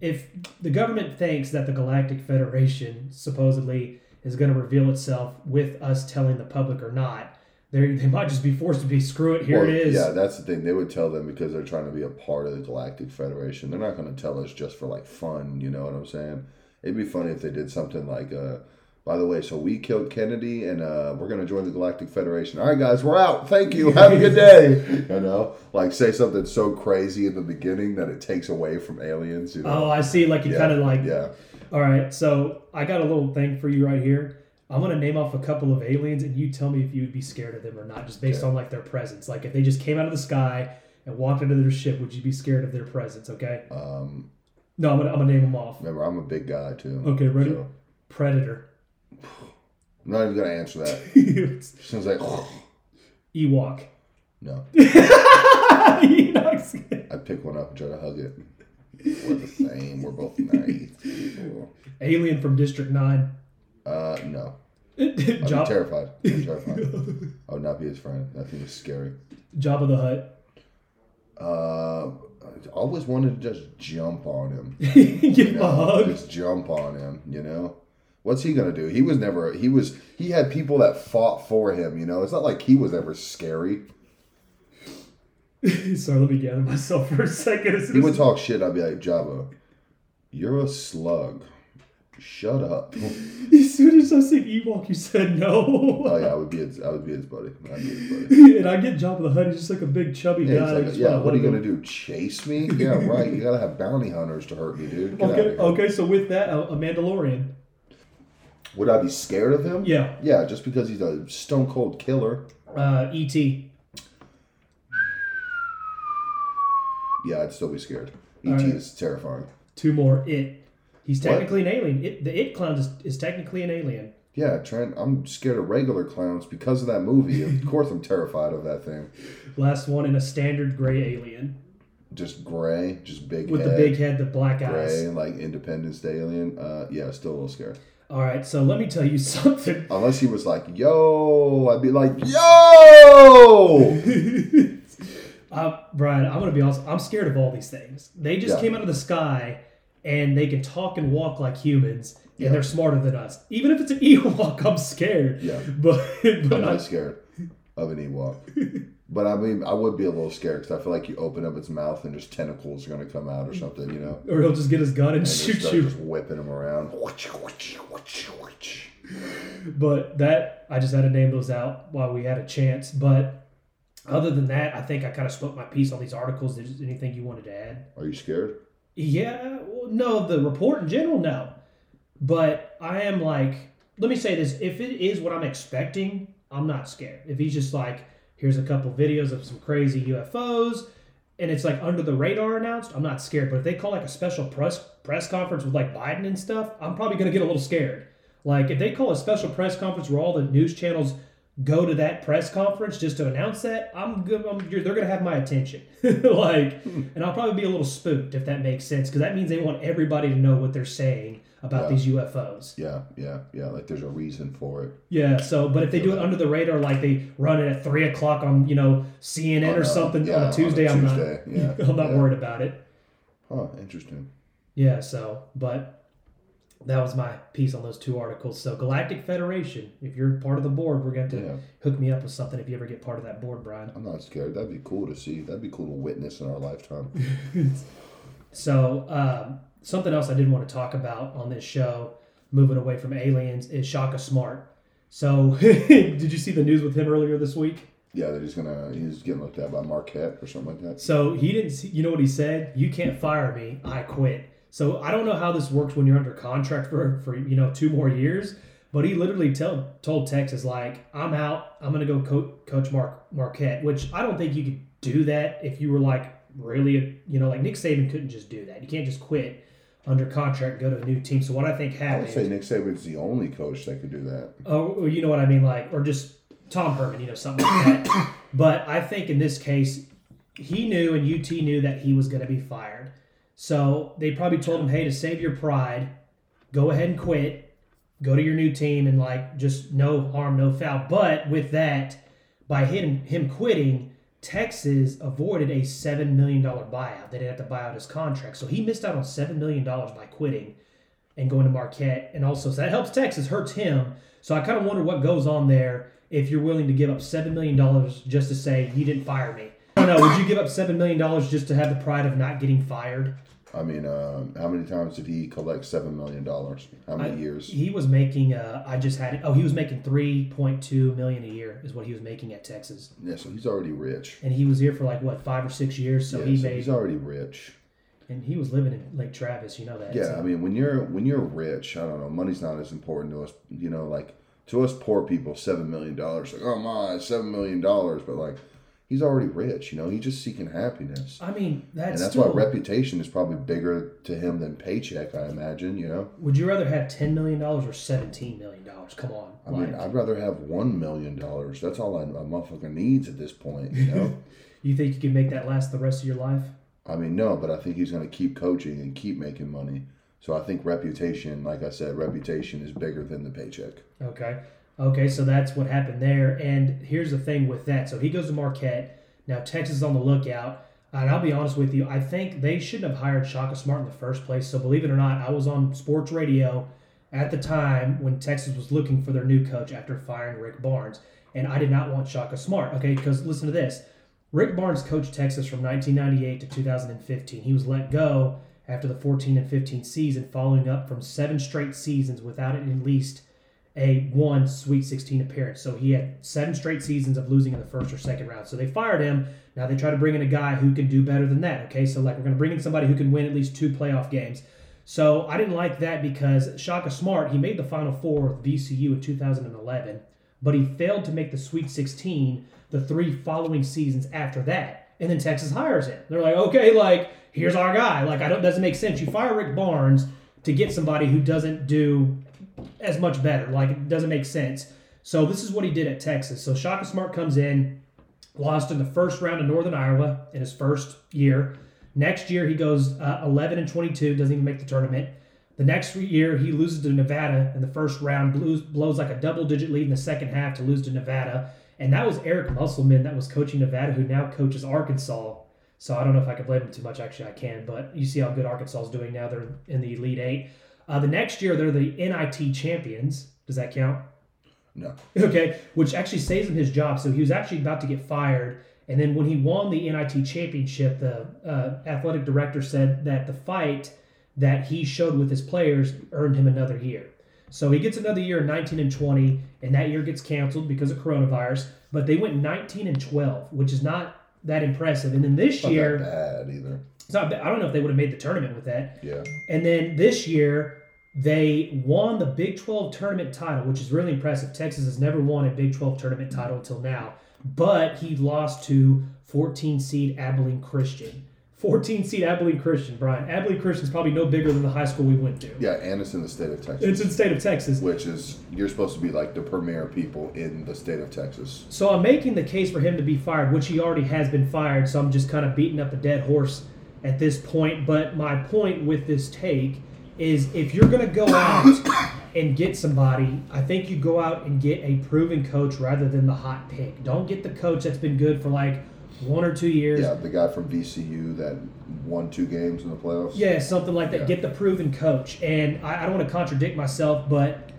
if the government thinks that the Galactic Federation supposedly is going to reveal itself with us telling the public or not, they they might just be forced to be screw it. Here Well, it is. Yeah, that's the thing. They would tell them because they're trying to be a part of the Galactic Federation. They're not going to tell us just for like fun. You know what I'm saying? It'd be funny if they did something like uh By the way, so we killed Kennedy, and uh, we're gonna join the Galactic Federation. All right, guys, we're out. Thank you. Have a good day. you know, like say something so crazy in the beginning that it takes away from aliens. You know? Oh, I see. Like you yeah, kind of like. yeah. All right, so I got a little thing for you right here. I'm gonna name off a couple of aliens, and you tell me if you would be scared of them or not, just based on like their presence. Like if they just came out of the sky and walked into their ship, would you be scared of their presence? Okay. Um, No, I'm gonna I'm gonna name them off. remember, I'm a big guy too. Okay, ready? So Predator. I'm not even gonna answer that. It's As soon as I, Ewok. no, I pick one up and try to hug it. We're the same. We're both nice people. Alien from District Nine. Uh, no. I'd be Job, terrified. I'm terrified. I would not be his friend. That thing is scary. Jabba the Hutt. Uh, I always wanted to just jump on him. Give You him a hug. just jump on him. You know, what's he gonna do? He was never. He was. He had people that fought for him. You know, it's not like he was ever scary. Sorry, let me gather myself for a second. He would talk shit. I'd be like, Jabba, you're a slug. Shut up. As soon as I said Ewok, you said no. Oh yeah, I would be. His, I would be his buddy. I'd be his buddy. and I get of the Hut. He's just like a big chubby Yeah, guy. like, yeah. What are you gonna do? Chase me? Yeah, right. You gotta have bounty hunters to hurt me, dude. Get Okay, okay. So with that, a, a Mandalorian. Would I be scared of him? Yeah. Yeah, just because he's a stone cold killer. Uh, E.T. Yeah, I'd still be scared. ET right. is terrifying. Two more. It. He's What? technically an alien. It, the It clown is, is technically an alien. Yeah, Trent, I'm scared of regular clowns because of that movie. of course, I'm terrified of that thing. Last one in a standard gray alien Just gray, just big with head, the big head, the black eyes. gray, eyes. like Independence Day alien. Uh, yeah, still a little scared. All right. So let me tell you something. Unless he was like, "Yo," I'd be like, "Yo." Uh, Brian, I'm gonna be honest. I'm scared of all these things. They just Yeah. came out of the sky, and they can talk and walk like humans, and Yeah. they're smarter than us. Even if it's an Ewok, I'm scared. Yeah. But I'm but I, not scared of an Ewok. But I mean, I would be a little scared because I feel like you open up its mouth and just tentacles are gonna come out or something, you know. or he'll just get his gun and, And shoot you. just whipping him around. But that I just had to name those out while we had a chance. But other than that, I think I kind of spoke my piece on these articles. Is anything you wanted to add? Are you scared? Yeah, well, no, the report in general, no. But I am like, let me say this: if it is what I'm expecting, I'm not scared. If he's just like, here's a couple videos of some crazy UFOs, and it's like under the radar announced, I'm not scared. But if they call like a special press press conference with like Biden and stuff, I'm probably gonna get a little scared. Like if they call a special press conference where all the news channels go to that press conference just to announce that, I'm good. I'm, they're gonna have my attention. like, and I'll probably be a little spooked if that makes sense because that means they want everybody to know what they're saying about Yeah. these UFOs. Yeah, yeah, yeah. Like there's a reason for it. Yeah. So, but if they do it under the radar, like they run it at three o'clock on you know CNN On or a- something yeah, on on a a Tuesday, I'm not. Tuesday, yeah, I'm not worried about it. Huh? Interesting. Yeah. So, but that was my piece on those two articles. So, Galactic Federation. If you're part of the board, we're going to hook me up with something if you ever get part of that board, Brian. I'm not scared. That'd be cool to see. That'd be cool to witness in our lifetime. So, um, something else I did want to talk about on this show, moving away from aliens, is Shaka Smart. So, did you see the news with him earlier this week? Yeah, they're just gonna. He's getting looked at by Marquette or something like that. So he didn't. See, you know what he said? You can't fire me. I quit. So I don't know how this works when you're under contract for for you know two more years. But he literally tell, told Texas like, "I'm out. I'm gonna go co- coach Mark Marquette." Which I don't think you could do that if you were like really a, you know like Nick Saban couldn't just do that. You can't just quit under contract go to a new team. So what I think happened. I would say Nick Saban's the only coach that could do that. Oh, you know what I mean, like, or just Tom Herman, you know, something like that. but I think in this case, he knew and UT knew that he was going to be fired. So they probably told him, hey, to save your pride, go ahead and quit, go to your new team, and like just no harm, no foul. But with that, by him, him quitting, Texas avoided a $7 million buyout. They didn't have to buy out his contract. So he missed out on $7 million by quitting and going to Marquette. And also, so that helps Texas, hurts him. So I kind of wonder what goes on there if you're willing to give up $7 million just to say, you didn't fire me. I don't know. Would you give up $7 million just to have the pride of not getting fired? I mean, um, how many times did he collect seven million dollars? How many I- years? He was making. Uh, I just had it. Oh, he was making three point two million a year is what he was making at Texas, yeah, so he's already rich. and he was here for like what five or six years. So yeah, he so made, he's already rich. and he was living in Lake Travis. You know that. Yeah, so- I mean, when you're when you're rich, I don't know, money's not as important to us. You know, like to us poor people, seven million dollars. Like, oh my, seven million dollars. But like, he's already rich. You know, he's just seeking happiness. I mean that's. and that's still, why reputation is probably bigger to him than paycheck. I imagine. You know, Would you rather have ten million dollars or seventeen million dollars? Come on. I mean, I'd rather have one million dollars. That's all a, a motherfucker needs at this point. You know. you think you can make that last the rest of your life? I mean, no, but I think he's going to keep coaching and keep making money. So I think reputation, like I said, reputation is bigger than the paycheck. Okay. Okay, so that's what happened there. And here's the thing with that. So he goes to Marquette. Now Texas is on the lookout. And I'll be honest with you, I think they shouldn't have hired Shaka Smart in the first place. So believe it or not, I was on sports radio at the time when Texas was looking for their new coach after firing Rick Barnes. And I did not want Shaka Smart. Okay, because listen to this. Rick Barnes coached Texas from 1998 to 2015. He was let go after the 14 and 15 season, following up from seven straight seasons without it at least a one Sweet 16 appearance. So he had seven straight seasons of losing in the first or second round. So they fired him. Now they try to bring in a guy who can do better than that. Okay, so like we're going to bring in somebody who can win at least two playoff games. So I didn't like that because Shaka Smart, he made the Final Four with VCU in 2011, but he failed to make the Sweet 16 the three following seasons after that. And then Texas hires him. They're like, okay, like here's our guy. Like I don't doesn't make sense. You fire Rick Barnes to get somebody who doesn't do as much better. Like it doesn't make sense. So this is what he did at Texas. So Shaka Smart comes in, lost in the first round of Northern Iowa in his first year. Next year he goes uh, 11 and 22, doesn't even make the tournament. The next year he loses to Nevada in the first round, blows, blows like a double digit lead in the second half to lose to Nevada. And that was Eric Musselman that was coaching Nevada, who now coaches Arkansas. So I don't know if I can blame him too much. Actually, I can. But you see how good Arkansas is doing now. They're in the Elite Eight. Uh, the next year, they're the NIT champions. Does that count? No. Okay, which actually saves him his job. So he was actually about to get fired. And then when he won the NIT championship, the uh, athletic director said that the fight that he showed with his players earned him another year. So he gets another year in 19 and 20, and that year gets canceled because of coronavirus. But they went 19 and 12, which is not that impressive. And then this Not year, bad either. it's not. I don't know if they would have made the tournament with that. Yeah. And then this year, they won the Big 12 tournament title, which is really impressive. Texas has never won a Big 12 tournament title until now. But he lost to 14 seed Abilene Christian. 14 seed Abilene Christian, Brian. Abilene Christian is probably no bigger than the high school we went to. Yeah, and it's in the state of Texas. It's in the state of Texas. which is you're supposed to be like the premier people in the state of Texas. So I'm making the case for him to be fired, which he already has been fired. So I'm just kind of beating up a dead horse at this point. But my point with this take is if you're going to go out and get somebody, I think you go out and get a proven coach rather than the hot pick. Don't get the coach that's been good for like one or two years. Yeah, the guy from VCU that won two games in the playoffs. Yeah, something like that. Yeah. Get the proven coach. And I, I don't want to contradict myself, but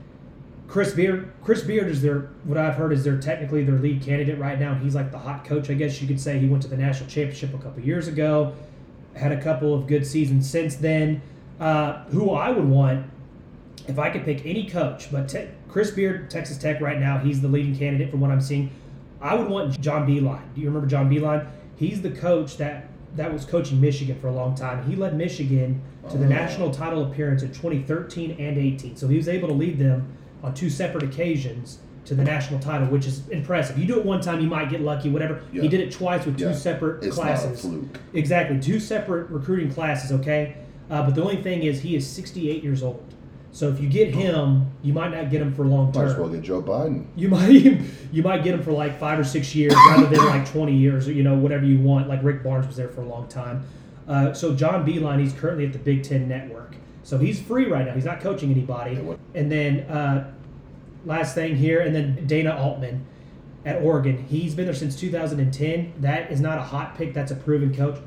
Chris Beard, Chris Beard is their what I've heard is their technically their lead candidate right now. He's like the hot coach, I guess you could say. He went to the national championship a couple years ago, had a couple of good seasons since then. Uh, who I would want if I could pick any coach, but te- Chris Beard, Texas Tech right now, he's the leading candidate from what I'm seeing. I would want John Beilein. Do you remember John Beilein? He's the coach that that was coaching Michigan for a long time. He led Michigan to the Oh. national title appearance in 2013 and 18. So he was able to lead them on two separate occasions to the national title, which is impressive. You do it one time, you might get lucky, whatever. Yeah. He did it twice with two separate It's classes. not a fluke. Exactly, two separate recruiting classes. Okay, uh, but the only thing is he is 68 years old. So if you get him, you might not get him for long term. Might as well get Joe Biden. You might you might get him for like five or six years rather than like 20 years or you know whatever you want. Like Rick Barnes was there for a long time. Uh, so John Beilein, he's currently at the Big Ten Network. So he's free right now. He's not coaching anybody. And then uh, last thing here, and then Dana Altman at Oregon. He's been there since 2010. That is not a hot pick. That's a proven coach.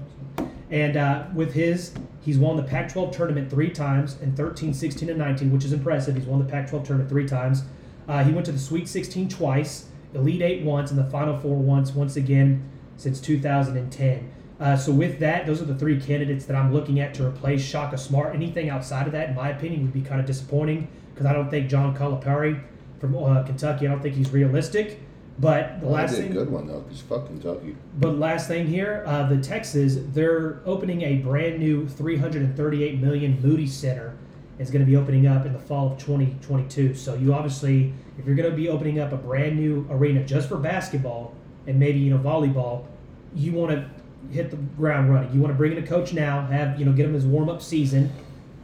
And uh, with his, he's won the Pac-12 tournament three times in 13, 16, and 19, which is impressive. He's won the Pac-12 tournament three times. Uh, he went to the Sweet 16 twice, Elite Eight once, and the Final Four once. Once again since 2010. Uh, so with that, those are the three candidates that I'm looking at to replace Shaka Smart. Anything outside of that, in my opinion, would be kind of disappointing because I don't think John Calipari from uh, Kentucky. I don't think he's realistic. But the Well, last thing, a good one though, because fuck Kentucky. but last thing here, uh, the Texas, they're opening a brand new 338 million Moody Center. Is going to be opening up in the fall of 2022. So you obviously, if you're going to be opening up a brand new arena just for basketball and maybe you know volleyball, you want to hit the ground running. You want to bring in a coach now, have you know get him his warm up season,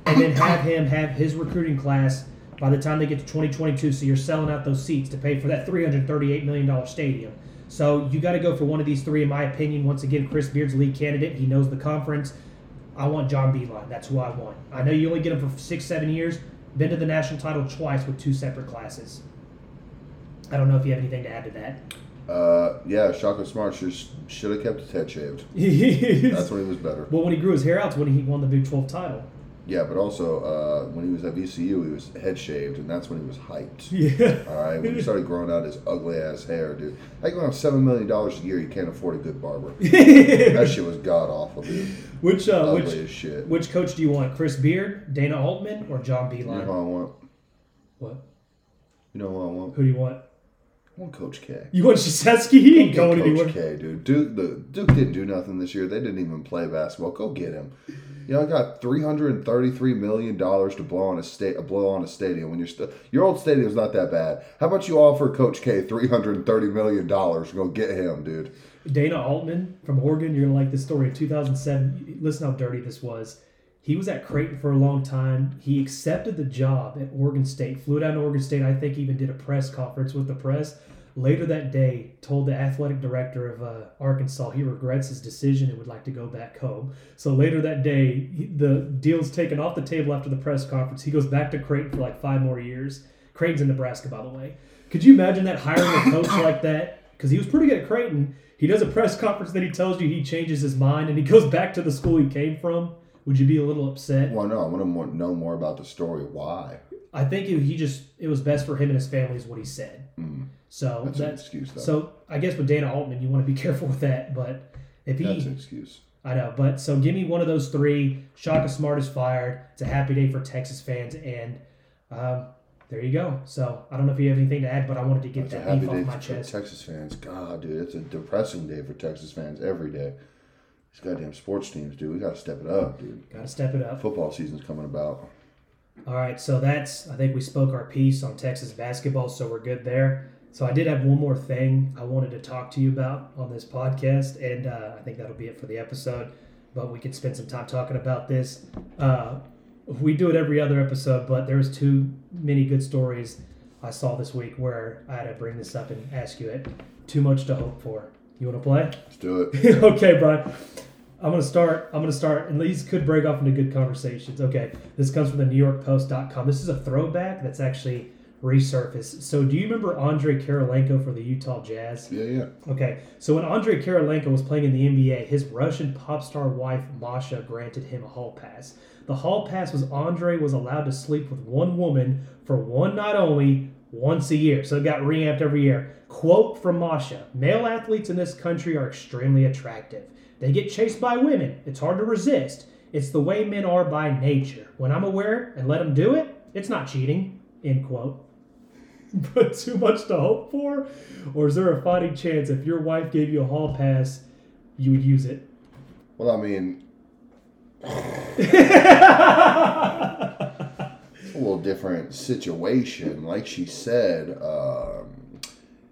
and then have him have his recruiting class by the time they get to 2022. So you're selling out those seats to pay for that 338 million dollar stadium. So you got to go for one of these three, in my opinion. Once again, Chris Beard's lead candidate. He knows the conference. I want John Beilein. That's who I want. I know you only get him for six, seven years. Been to the national title twice with two separate classes. I don't know if you have anything to add to that. Uh, yeah, Shaka Smart should should have kept his head shaved. That's when he was better. well, when he grew his hair out, it's when he won the Big 12 title. Yeah, but also uh, when he was at VCU, he was head shaved, and that's when he was hyped. Yeah. All right, when he started growing out his ugly ass hair, dude. How you gonna have seven million dollars a year? You can't afford a good barber. that shit was god awful, dude. which uh, Ugly which shit. which coach do you want? Chris Beard, Dana Altman, or John You know Beilein? who I want? What? You know who I want? Who do you want? I want Coach K. You want Krzyzewski? He ain't Go going anywhere. Coach K, dude. Duke, the Duke didn't do nothing this year. They didn't even play basketball. Go get him. You know, I got three hundred and thirty-three million dollars to blow on a state, a blow on a stadium when you're still your old stadium's not that bad. How about you offer Coach K three hundred and thirty million dollars? To go get him, dude. Dana Altman from Oregon, you're gonna like this story. In 2007, listen how dirty this was. He was at Creighton for a long time. He accepted the job at Oregon State. Flew down to Oregon State. I think even did a press conference with the press. Later that day, told the athletic director of uh, Arkansas he regrets his decision and would like to go back home. So later that day, he- the deal's taken off the table after the press conference. He goes back to Creighton for like five more years. Creighton's in Nebraska, by the way. Could you imagine that hiring a coach like that? Because he was pretty good at Creighton. He does a press conference, then he tells you he changes his mind and he goes back to the school he came from. Would you be a little upset? Well, no, I want to more, know more about the story. Why? I think he just it was best for him and his family is what he said. Mm, So that's an excuse, though. so I guess with Dana Altman, you want to be careful with that. But if he, that's an excuse. I know, but so give me one of those three. Shaka Smart is fired. It's a happy day for Texas fans, and um, there you go. So I don't know if you have anything to add, but I wanted to get a that happy beef day off my for chest. Texas fans. God, dude, it's a depressing day for Texas fans every day. These goddamn sports teams, dude. We got to step it up, dude. Got to step it up. Football season's coming about. All right, so that's I think we spoke our piece on Texas basketball, so we're good there. So I did have one more thing I wanted to talk to you about on this podcast, and uh, I think that'll be it for the episode. But we could spend some time talking about this. Uh, we do it every other episode, but there's too many good stories I saw this week where I had to bring this up and ask you it. Too much to hope for. You want to play? Let's do it. okay, Brian. I'm gonna start. I'm gonna start, and these could break off into good conversations. Okay, this comes from the NewYorkPost.com. This is a throwback that's actually resurfaced. So, do you remember Andre Kirilenko for the Utah Jazz? Yeah, yeah. Okay, so when Andre Kirilenko was playing in the NBA, his Russian pop star wife Masha granted him a hall pass. The hall pass was Andre was allowed to sleep with one woman for one night only, once a year. So it got reamped every year. Quote from Masha: "Male athletes in this country are extremely attractive. They get chased by women. It's hard to resist. It's the way men are by nature. When I'm aware and let them do it, it's not cheating." End quote but too much to hope for? Or is there a fighting chance if your wife gave you a hall pass, you would use it? Well, I mean, it's a little different situation. Like she said, um,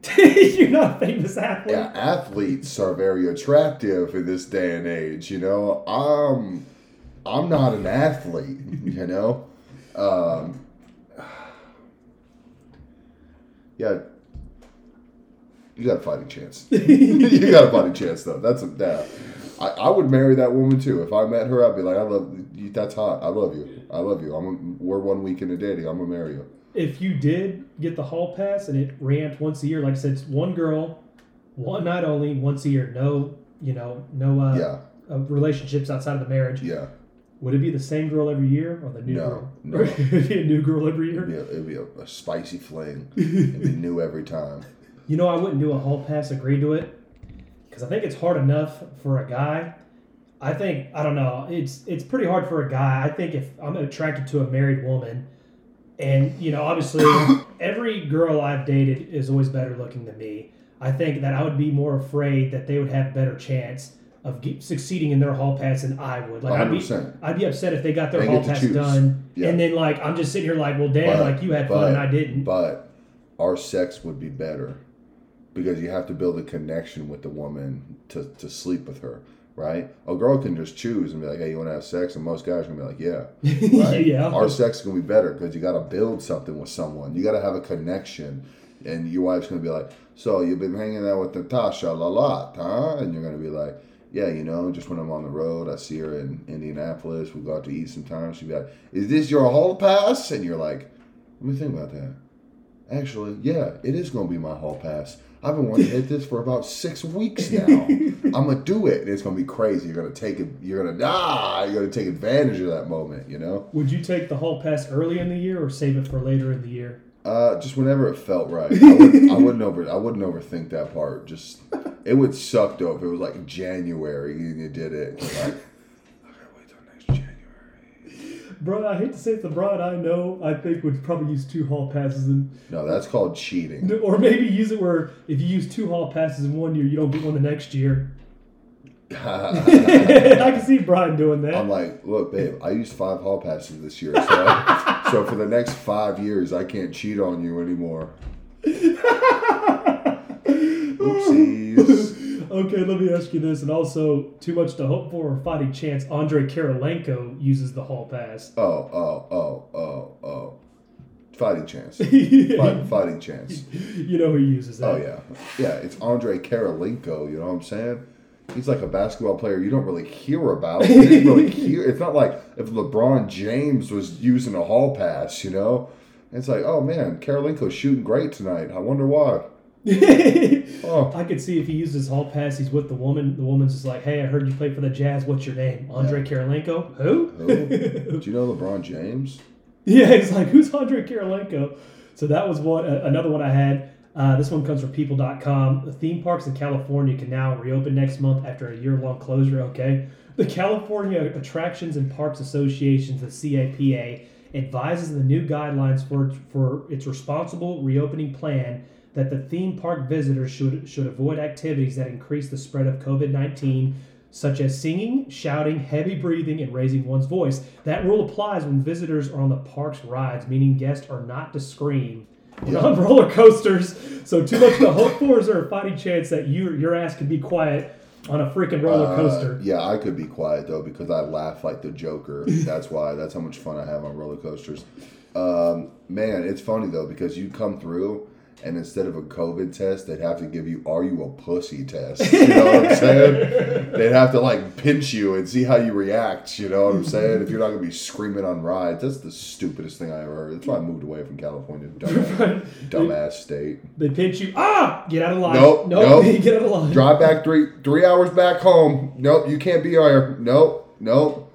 You're not a famous athlete. yeah, athletes are very attractive in this day and age. You know, I'm, I'm not an athlete. You know, um, yeah. You got a fighting chance. you got a fighting chance, though. That's a that. I, I would marry that woman too. If I met her, I'd be like, I love you. That's hot. I love you. I love you. I'm. A, we're one week in into dating. I'm gonna marry you. If you did get the hall pass and it ran once a year, like I said, it's one girl, one night only, once a year. No, you know, no uh, Yeah. uh, relationships outside of the marriage. Yeah. Would it be the same girl every year or the new No, girl? no. Or Would it be a new girl every It'd year? be a, it'd be a, a spicy fling. It'd be new every time. You know, I wouldn't do a hall pass, agree to it, because I think it's hard enough for a guy I think I don't know. It's it's pretty hard for a guy. I think if I'm attracted to a married woman, and you know, obviously, every girl I've dated is always better looking than me. I think that I would be more afraid that they would have better chance of ge- succeeding in their hall pass than I would. Like I'd be, I'd be upset if they got their They hall pass choose. done, Yeah. and then like I'm just sitting here like, well, damn, But- like you had fun and I didn't. But our sex would be better because you have to build a connection with the woman to, to sleep with her, right? A girl can just choose and be like, hey, you want to have sex? And most guys are to be like, yeah. Right? yeah. Our sex is to be better because you got to build something with someone. You got to have a connection. And your wife's going to be like, so you've been hanging out with Natasha a lot, huh? And you're to be like, yeah, you know, just when I'm on the road, I see her in Indianapolis. We go out to eat sometimes. She'd be like, is this your hall pass? And you're like, let me think about that. Actually, yeah, it is going to be my hall pass. I've been wanting to hit this for about six weeks now. I'm gonna do it, and it's gonna be crazy. You're gonna take it. You're gonna ah. You're gonna take advantage of that moment. You know, Would you take the hall pass early in the year or save it for later in the year? Uh, just whenever it felt right. I, would, I wouldn't over. I wouldn't overthink that part. Just it would suck though if it was like January and you did it. Like, I gotta wait till next January. Bro, I hate to say it, the broad I know, I think would probably use two hall passes and No, that's called cheating. or maybe use it where if you use two hall passes in one year, you don't get one the next year. I can see Brian doing that. I'm like, look, babe, I used five hall passes this year, so so for the next five years, I can't cheat on you anymore. Oopsies. okay, let me ask you this, and also too much to hope for or fighting chance. Andre Kirilenko uses the hall pass. Oh, oh, oh, oh, oh. Fighting chance. Fight, fighting chance. You know who uses that. Oh yeah, yeah. It's Andre Kirilenko. You know what I'm saying? He's like a basketball player you don't really hear about. You didn't really hear. It's not like if LeBron James was using a hall pass. You know, it's like, oh man, Kirilenko's shooting great tonight. I wonder why. Oh, I could see if he uses his hall pass, he's with the woman. The woman's just like, "Hey, I heard you play for the Jazz. What's your name? Andre Kirilenko? Who? Who? do you know LeBron James? Yeah, he's like, who's Andre Kirilenko? So that was one. Uh, another one I had. Uh, this one comes from People.com. The theme parks in California can now reopen next month after a year-long closure. Okay, the California Attractions and Parks Association, the CAPA, advises the new guidelines for for its responsible reopening plan that the theme park visitors should should avoid activities that increase the spread of COVID nineteen such as singing, shouting, heavy breathing, and raising one's voice. That rule applies when visitors are on the park's rides, meaning guests are not to scream. On roller coasters, so too much to hope for. Is there a fighting chance that you your ass could be quiet on a freaking roller Uh, coaster? yeah, I could be quiet though because I laugh like the Joker. That's why. That's how much fun I have on roller coasters. Um, man, it's funny though because you come through and instead of a COVID test, they'd have to give you "Are you a pussy?" test. You know what I'm saying? They'd have to like pinch you and see how you react. You know what I'm saying? If you're not gonna be screaming on rides, that's the stupidest thing I ever heard. That's why I moved away from California. Dumbass, dumbass state. They pinch you. Ah, get out of line. Nope, nope. nope. get out of line. Drive back three three hours back home. Nope, you can't be here. Nope, nope.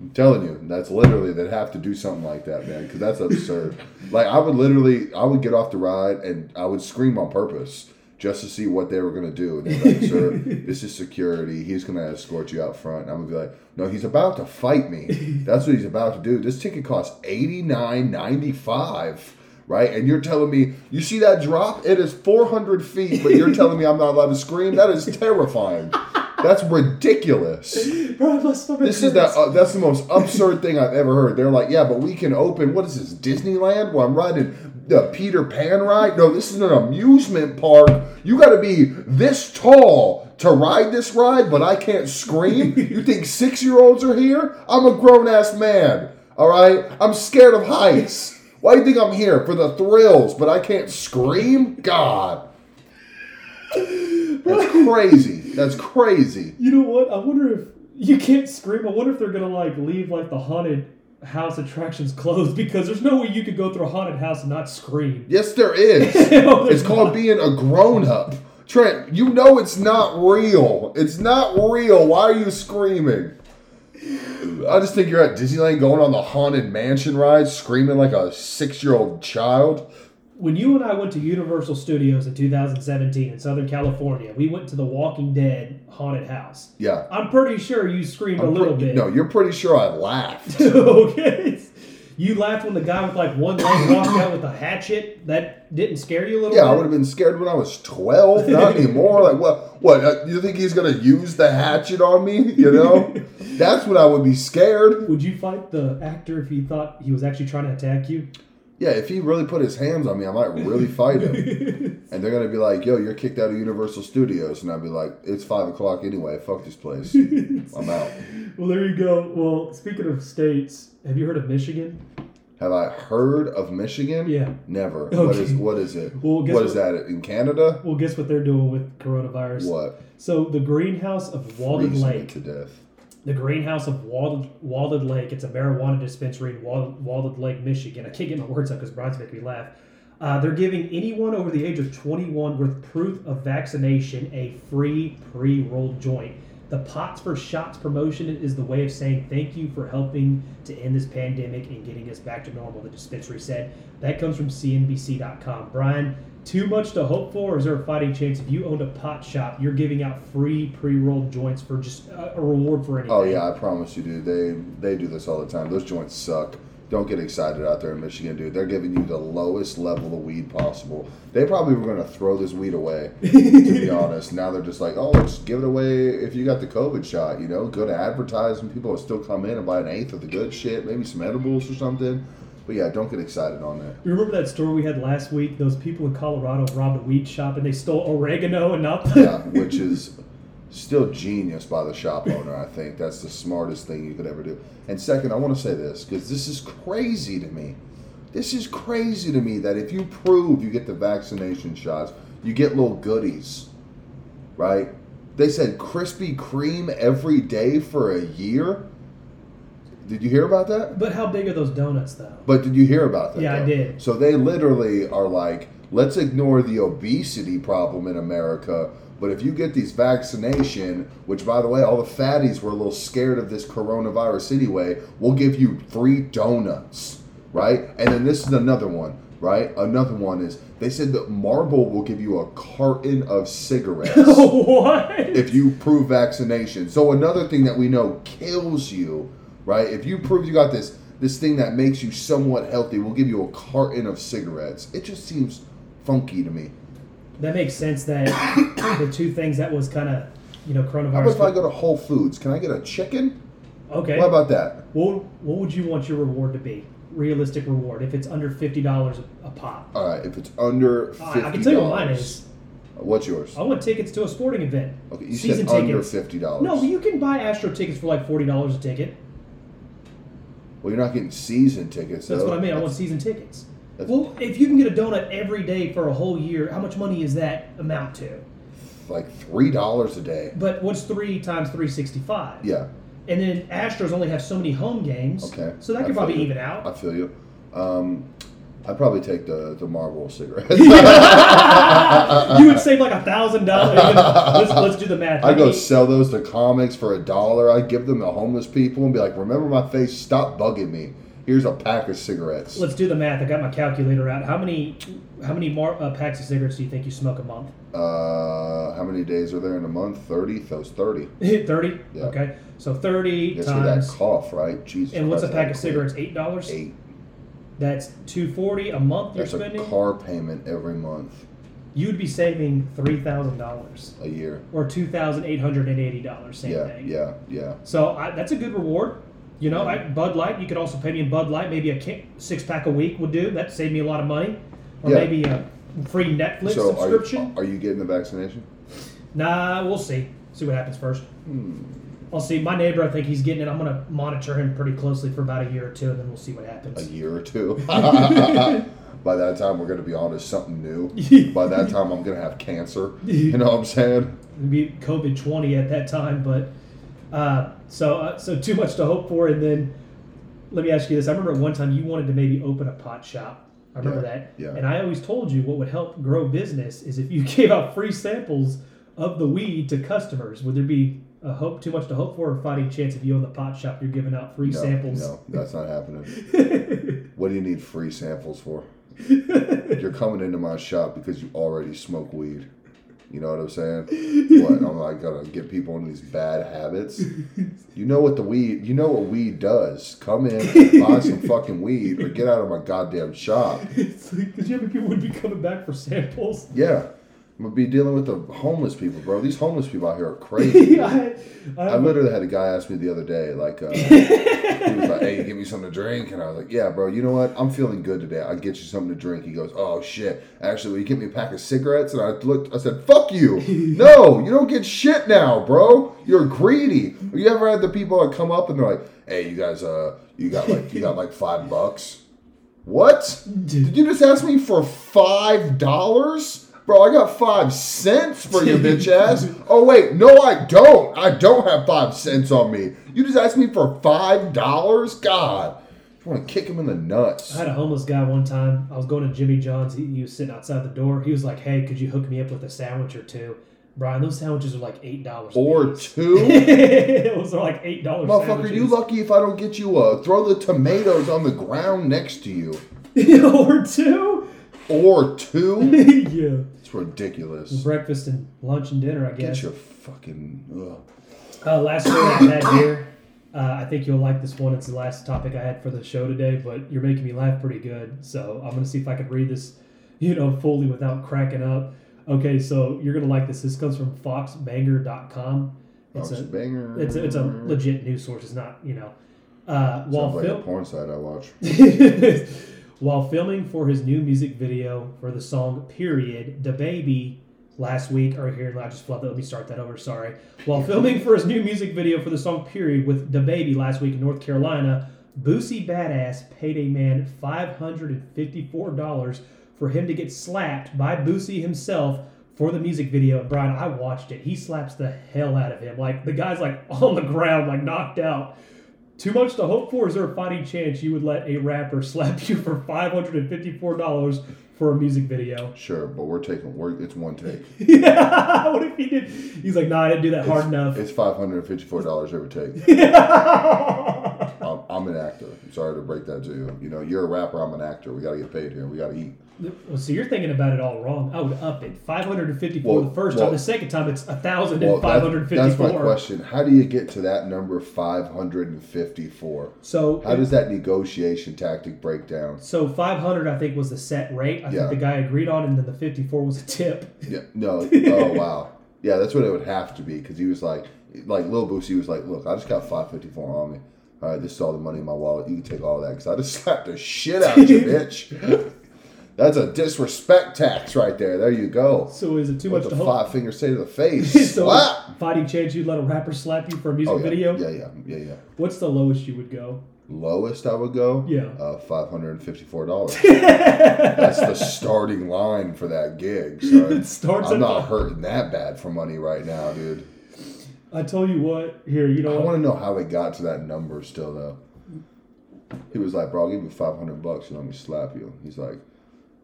I'm telling you, that's literally they'd have to do something like that, man, because that's absurd. like I would literally, I would get off the ride and I would scream on purpose just to see what they were gonna do. And they're like, "Sir, this is security. He's gonna escort you out front." And I'm gonna be like, "No, he's about to fight me. That's what he's about to do. This ticket costs eighty nine ninety five right? And you're telling me, you see that drop? It is 400 feet, but you're telling me I'm not allowed to scream? That is terrifying. That's ridiculous. Bro, This is that. uh, that's the most absurd thing I've ever heard. They're like, yeah, but we can open. What is this Disneyland? Well, I'm riding the Peter Pan ride. No, this is an amusement park. You got to be this tall to ride this ride, but I can't scream. You think six year olds are here? I'm a grown ass man. All right, I'm scared of heights. Why do you think I'm here for the thrills, but I can't scream? God, that's crazy. That's crazy. You know what? I wonder if you can't scream. I wonder if they're gonna like leave like the haunted house attractions closed because there's no way you could go through a haunted house and not scream. Yes, there is. No, it's called being a grown up. Trent, you know it's not real. It's not real. Why are you screaming? I just think you're at Disneyland going on the haunted mansion ride, screaming like a six year old child. When you and I went to Universal Studios in 2017 in Southern California, we went to the Walking Dead haunted house. Yeah. I'm pretty sure you screamed a I'm little pre- bit. No, you're pretty sure I laughed. okay. You laughed when the guy with like one leg walked out with a hatchet. That didn't scare you a little bit? Yeah, I would have been scared when I was 12, not anymore. Like, what? What? Uh, you think he's going to use the hatchet on me? You know? That's when I would be scared. Would you fight the actor if he thought he was actually trying to attack you? Yeah, if he really put his hands on me, I might really fight him. And they're going to be like, yo, you're kicked out of Universal Studios. And I'd be like, it's 5 o'clock anyway. Fuck this place. I'm out. Well, there you go. Well, speaking of states, have you heard of Michigan? Have I heard of Michigan? Yeah. Never. What Okay. is what is it? Well, guess what is that? In Canada? Well, guess what they're doing with coronavirus? What? So the greenhouse of Walled Freezing Lake, to death. The greenhouse of Walled, Walled Lake. It's a marijuana dispensary in Walled Lake, Michigan. I can't get my words out because Brian's making me laugh. Uh, they're giving anyone over the age of 21 with proof of vaccination a free pre-rolled joint. The Pots for Shots promotion is the way of saying thank you for helping to end this pandemic and getting us back to normal. The dispensary said that comes from CNBC.com. Brian, too much to hope for, or is there a fighting chance if you owned a pot shop, you're giving out free pre-rolled joints for just a, reward for anything? Oh yeah, I promise you, dude. They they do this all the time. Those joints suck. Don't get excited out there in Michigan, dude. They're giving you the lowest level of weed possible. They probably were going to throw this weed away, to be honest. Now they're just like, oh, just give it away if you got the COVID shot. You know, good advertising. People will still come in and buy an eighth of the good shit, maybe some edibles or something. But yeah, don't get excited on that. You remember that story we had last week? Those people in Colorado robbed a weed shop and they stole oregano and not. Yeah, which is still genius by the shop owner. I think that's the smartest thing you could ever do. And second, I want to say this because this is crazy to me. This is crazy to me that if you prove you get the vaccination shots, you get little goodies, right? They said Krispy Kreme every day for a year. Did you hear about that? But how big are those donuts, though? But did you hear about that? Yeah, I did. So they literally are like, let's ignore the obesity problem in America. But if you get these vaccination, which by the way, all the fatties were a little scared of this coronavirus anyway, we'll give you free donuts, right? And then this is another one, right? Another one is they said that Marlboro will give you a carton of cigarettes what? if you prove vaccination. So another thing that we know kills you, right? If you prove you got this this thing that makes you somewhat healthy, we'll give you a carton of cigarettes. It just seems funky to me. That makes sense. That the two things that was kind of, you know, coronavirus. How about if I go to Whole Foods? Can I get a chicken? okay. What about that? What, what would you want your reward to be? Realistic reward. If it's under fifty dollars a pop. All right, if it's under fifty I can tell you what mine is. What's yours? I want tickets to a sporting event. Okay, you Season said under tickets. fifty dollars. No, you can buy Astro tickets for like forty dollars a ticket. Well, you're not getting season tickets. That's though. what I mean. I want season tickets. Well, if you can get a donut every day for a whole year, how much money is that amount to? like three dollars a day. But what's three times three sixty five? Yeah, And then Astros only have so many home games. Okay. So that could probably you. even out. I feel you. Um, I'd probably take the the Marlboro cigarettes. you would save like a thousand dollars. Let's let's do the math. I How go sell those to comics for a dollar. I give them to homeless people and be like, "Remember my face? Stop bugging me. Here's a pack of cigarettes." Let's do the math. I got my calculator out. How many how many mar- uh, packs of cigarettes do you think you smoke a month? Uh, how many days are there in a month? Thirty. Those thirty. Thirty. Yeah. Okay. So thirty with that cough, right? Jesus. And what's a pack of cigarettes? Eight dollars. Eight. That's two forty a month. You're That's a spending. car payment every month, You would be saving three thousand dollars a year. or two thousand eight hundred and eighty dollars. Same yeah, thing. yeah, yeah. So I, that's a good reward. You know, I, Bud Light. You could also pay me in Bud Light. Maybe a ki- six pack a week would do. That save me a lot of money. Or Yeah. maybe a free Netflix So are subscription. you, are you getting the vaccination? Nah, we'll see. See what happens first. Hmm. I'll see. My neighbor, I think he's getting it. I'm gonna monitor him pretty closely for about a year or two, and then we'll see what happens. a year or two. By that time, we're going to be on to something new. By that time, I'm going to have cancer. You know what I'm saying? It'd be COVID twenty at that time, but uh, so uh, so too much to hope for. And then let me ask you this: I remember one time you wanted to maybe open a pot shop. I remember Yeah, that. yeah. And I always told you what would help grow business is if you gave out free samples of the weed to customers. Would there be a hope too much to hope for, or fighting chance if you own the pot shop, you're giving out free No, samples? no, that's not happening. What do you need free samples for? You're coming into my shop because you already smoke weed. You know what I'm saying? What? I'm like gonna get people into these bad habits. You know what the weed? You know what weed does? Come in, buy some fucking weed, or get out of my goddamn shop. it's like, because you have people would be coming back for samples. Yeah, I'm gonna be dealing with the homeless people, bro. These homeless people out here are crazy. I, I, I literally had a guy ask me the other day, like, uh, he was like, "Hey, give me something to drink," and I was like, "Yeah, bro. You know what? I'm feeling good today. I'll get you something to drink." He goes, "Oh shit! Actually, will you get me a pack of cigarettes?" And I looked, I said, "Fuck you! No, you don't get shit now, bro. You're greedy." Have You ever had the people that come up and they're like, "Hey, you guys, uh, you got like, you got like five bucks." What? Did you just ask me for five dollars? Bro, I got five cents for your bitch ass. Oh wait, no, I don't. I don't have five cents on me. You just asked me for five dollars? God, I want to kick him in the nuts. I had a homeless guy one time. I was going to Jimmy John's. He, he was sitting outside the door. He was like, "Hey, could you hook me up with a sandwich or two? Brian, those sandwiches are like eight dollars. Or two, those are like eight dollars. motherfucker. Are you lucky if I don't get you a throw the tomatoes on the ground next to you. or two? Or two. yeah. It's ridiculous. Breakfast and lunch and dinner, I guess. Get your fucking. Ugh. Uh, last story I had here. Uh, I think you'll like this one. It's the last topic I had for the show today, but you're making me laugh pretty good. So I'm gonna see if I can read this, you know, fully without cracking up. Okay, so you're gonna like this. This comes from FoxBanger.com. It's Fox a banger. it's a, it's a legit news source. It's not you know. Uh, while Sounds like a porn site I watch. While filming for his new music video for the song Period, DaBaby last week, or here, I just flubbed it. Let me start that over. Sorry. While filming for his new music video for the song Period with DaBaby last week in North Carolina, Boosie Badazz paid a man $554 for him to get slapped by Boosie himself for the music video. Brian, I watched it. He slaps the hell out of him. Like, the guy's like on the ground, like knocked out. Too much to hope for? Is there a fighting chance you would let a rapper slap you for five hundred and fifty-four dollars for a music video? Sure, but we're taking we're it's one take. Yeah. what if he did? He's like, nah, I didn't do that hard enough. It's five hundred and fifty four dollars every take. I'm, I'm an actor. I'm sorry to break that to you. You know, you're a rapper. I'm an actor. We got to get paid here. We got to eat. Well, so you're thinking about it all wrong. I would up it. Five hundred and fifty-four Well, the first well- time. The second time, it's a thousand Well, and five hundred that, that's my question. How do you get to that number five hundred and fifty four? So How does that negotiation tactic break down? so five hundred, I think, was the set rate. I Yeah. think the guy agreed on, and then the fifty-four was a tip. Yeah, no. Oh wow. Yeah, that's what it would have to be because he was like, like Lil Boosie was like, look, I just got five fifty four on me. All right, this is all the money in my wallet. You can take all that because I just slapped the shit out of you, bitch. That's a disrespect tax right there. There you go. So is it too What much the to hope? five finger say to the face? so Slap. fighting chance you'd let a rapper slap you for a music Oh yeah, video? yeah, yeah, yeah, yeah. What's the lowest you would go? Lowest I would go. Yeah. Uh, five hundred and fifty four dollars. That's the starting line for that gig. So It starts I'm at not hurting that bad for money right now, dude. I tell you what, here, you know I what? want to know how they got to that number still though. He was like, "Bro, I'll give you five hundred bucks and let me slap you." He's like,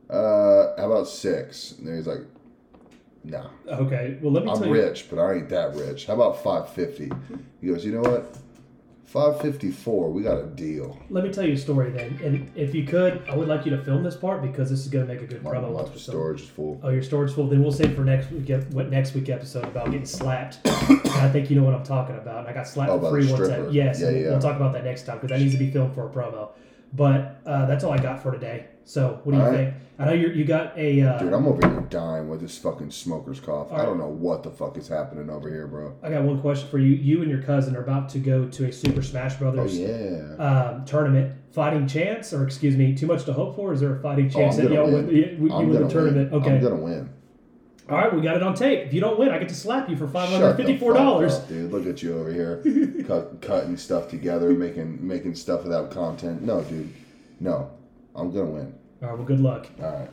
"Uh, how about six? And then he's like, "Nah, Okay, well let me I'm tell you. rich, but I ain't that rich. How about five fifty? He goes, "You know what? Five fifty four. We got a deal." Let me tell you a story then, and if you could, I would like you to film this part because this is going to make a good My, promo my episode. storage is full. Oh, your storage full. Then we'll save for next week. What next week episode about getting slapped? and I think you know what I'm talking about. And I got slapped Oh, for free once. Yes, Yeah, yeah. We'll talk about that next time because that needs to be filmed for a promo. But uh, that's all I got for today. So what do you All think? I know you you got a. Uh, Dude, I'm over here dying with this fucking smoker's cough. I don't know what the fuck is happening over here, bro. I got one question for you. You and your cousin are about to go to a Super Smash Oh Brothers yeah. um, tournament. Fighting chance, or excuse me, too much to hope for? Is there a fighting Oh, chance I'm that gonna y'all win. win, you, you I'm win gonna the tournament? win. Okay. I'm gonna win. All right, we got it on tape. If you don't win, I get to slap you for five Shut hundred the fifty-four fuck dollars. up, dude. Look at you over here, cut, cutting stuff together, making making stuff without content. No, dude. No, I'm gonna win. All right, well, good luck. All right.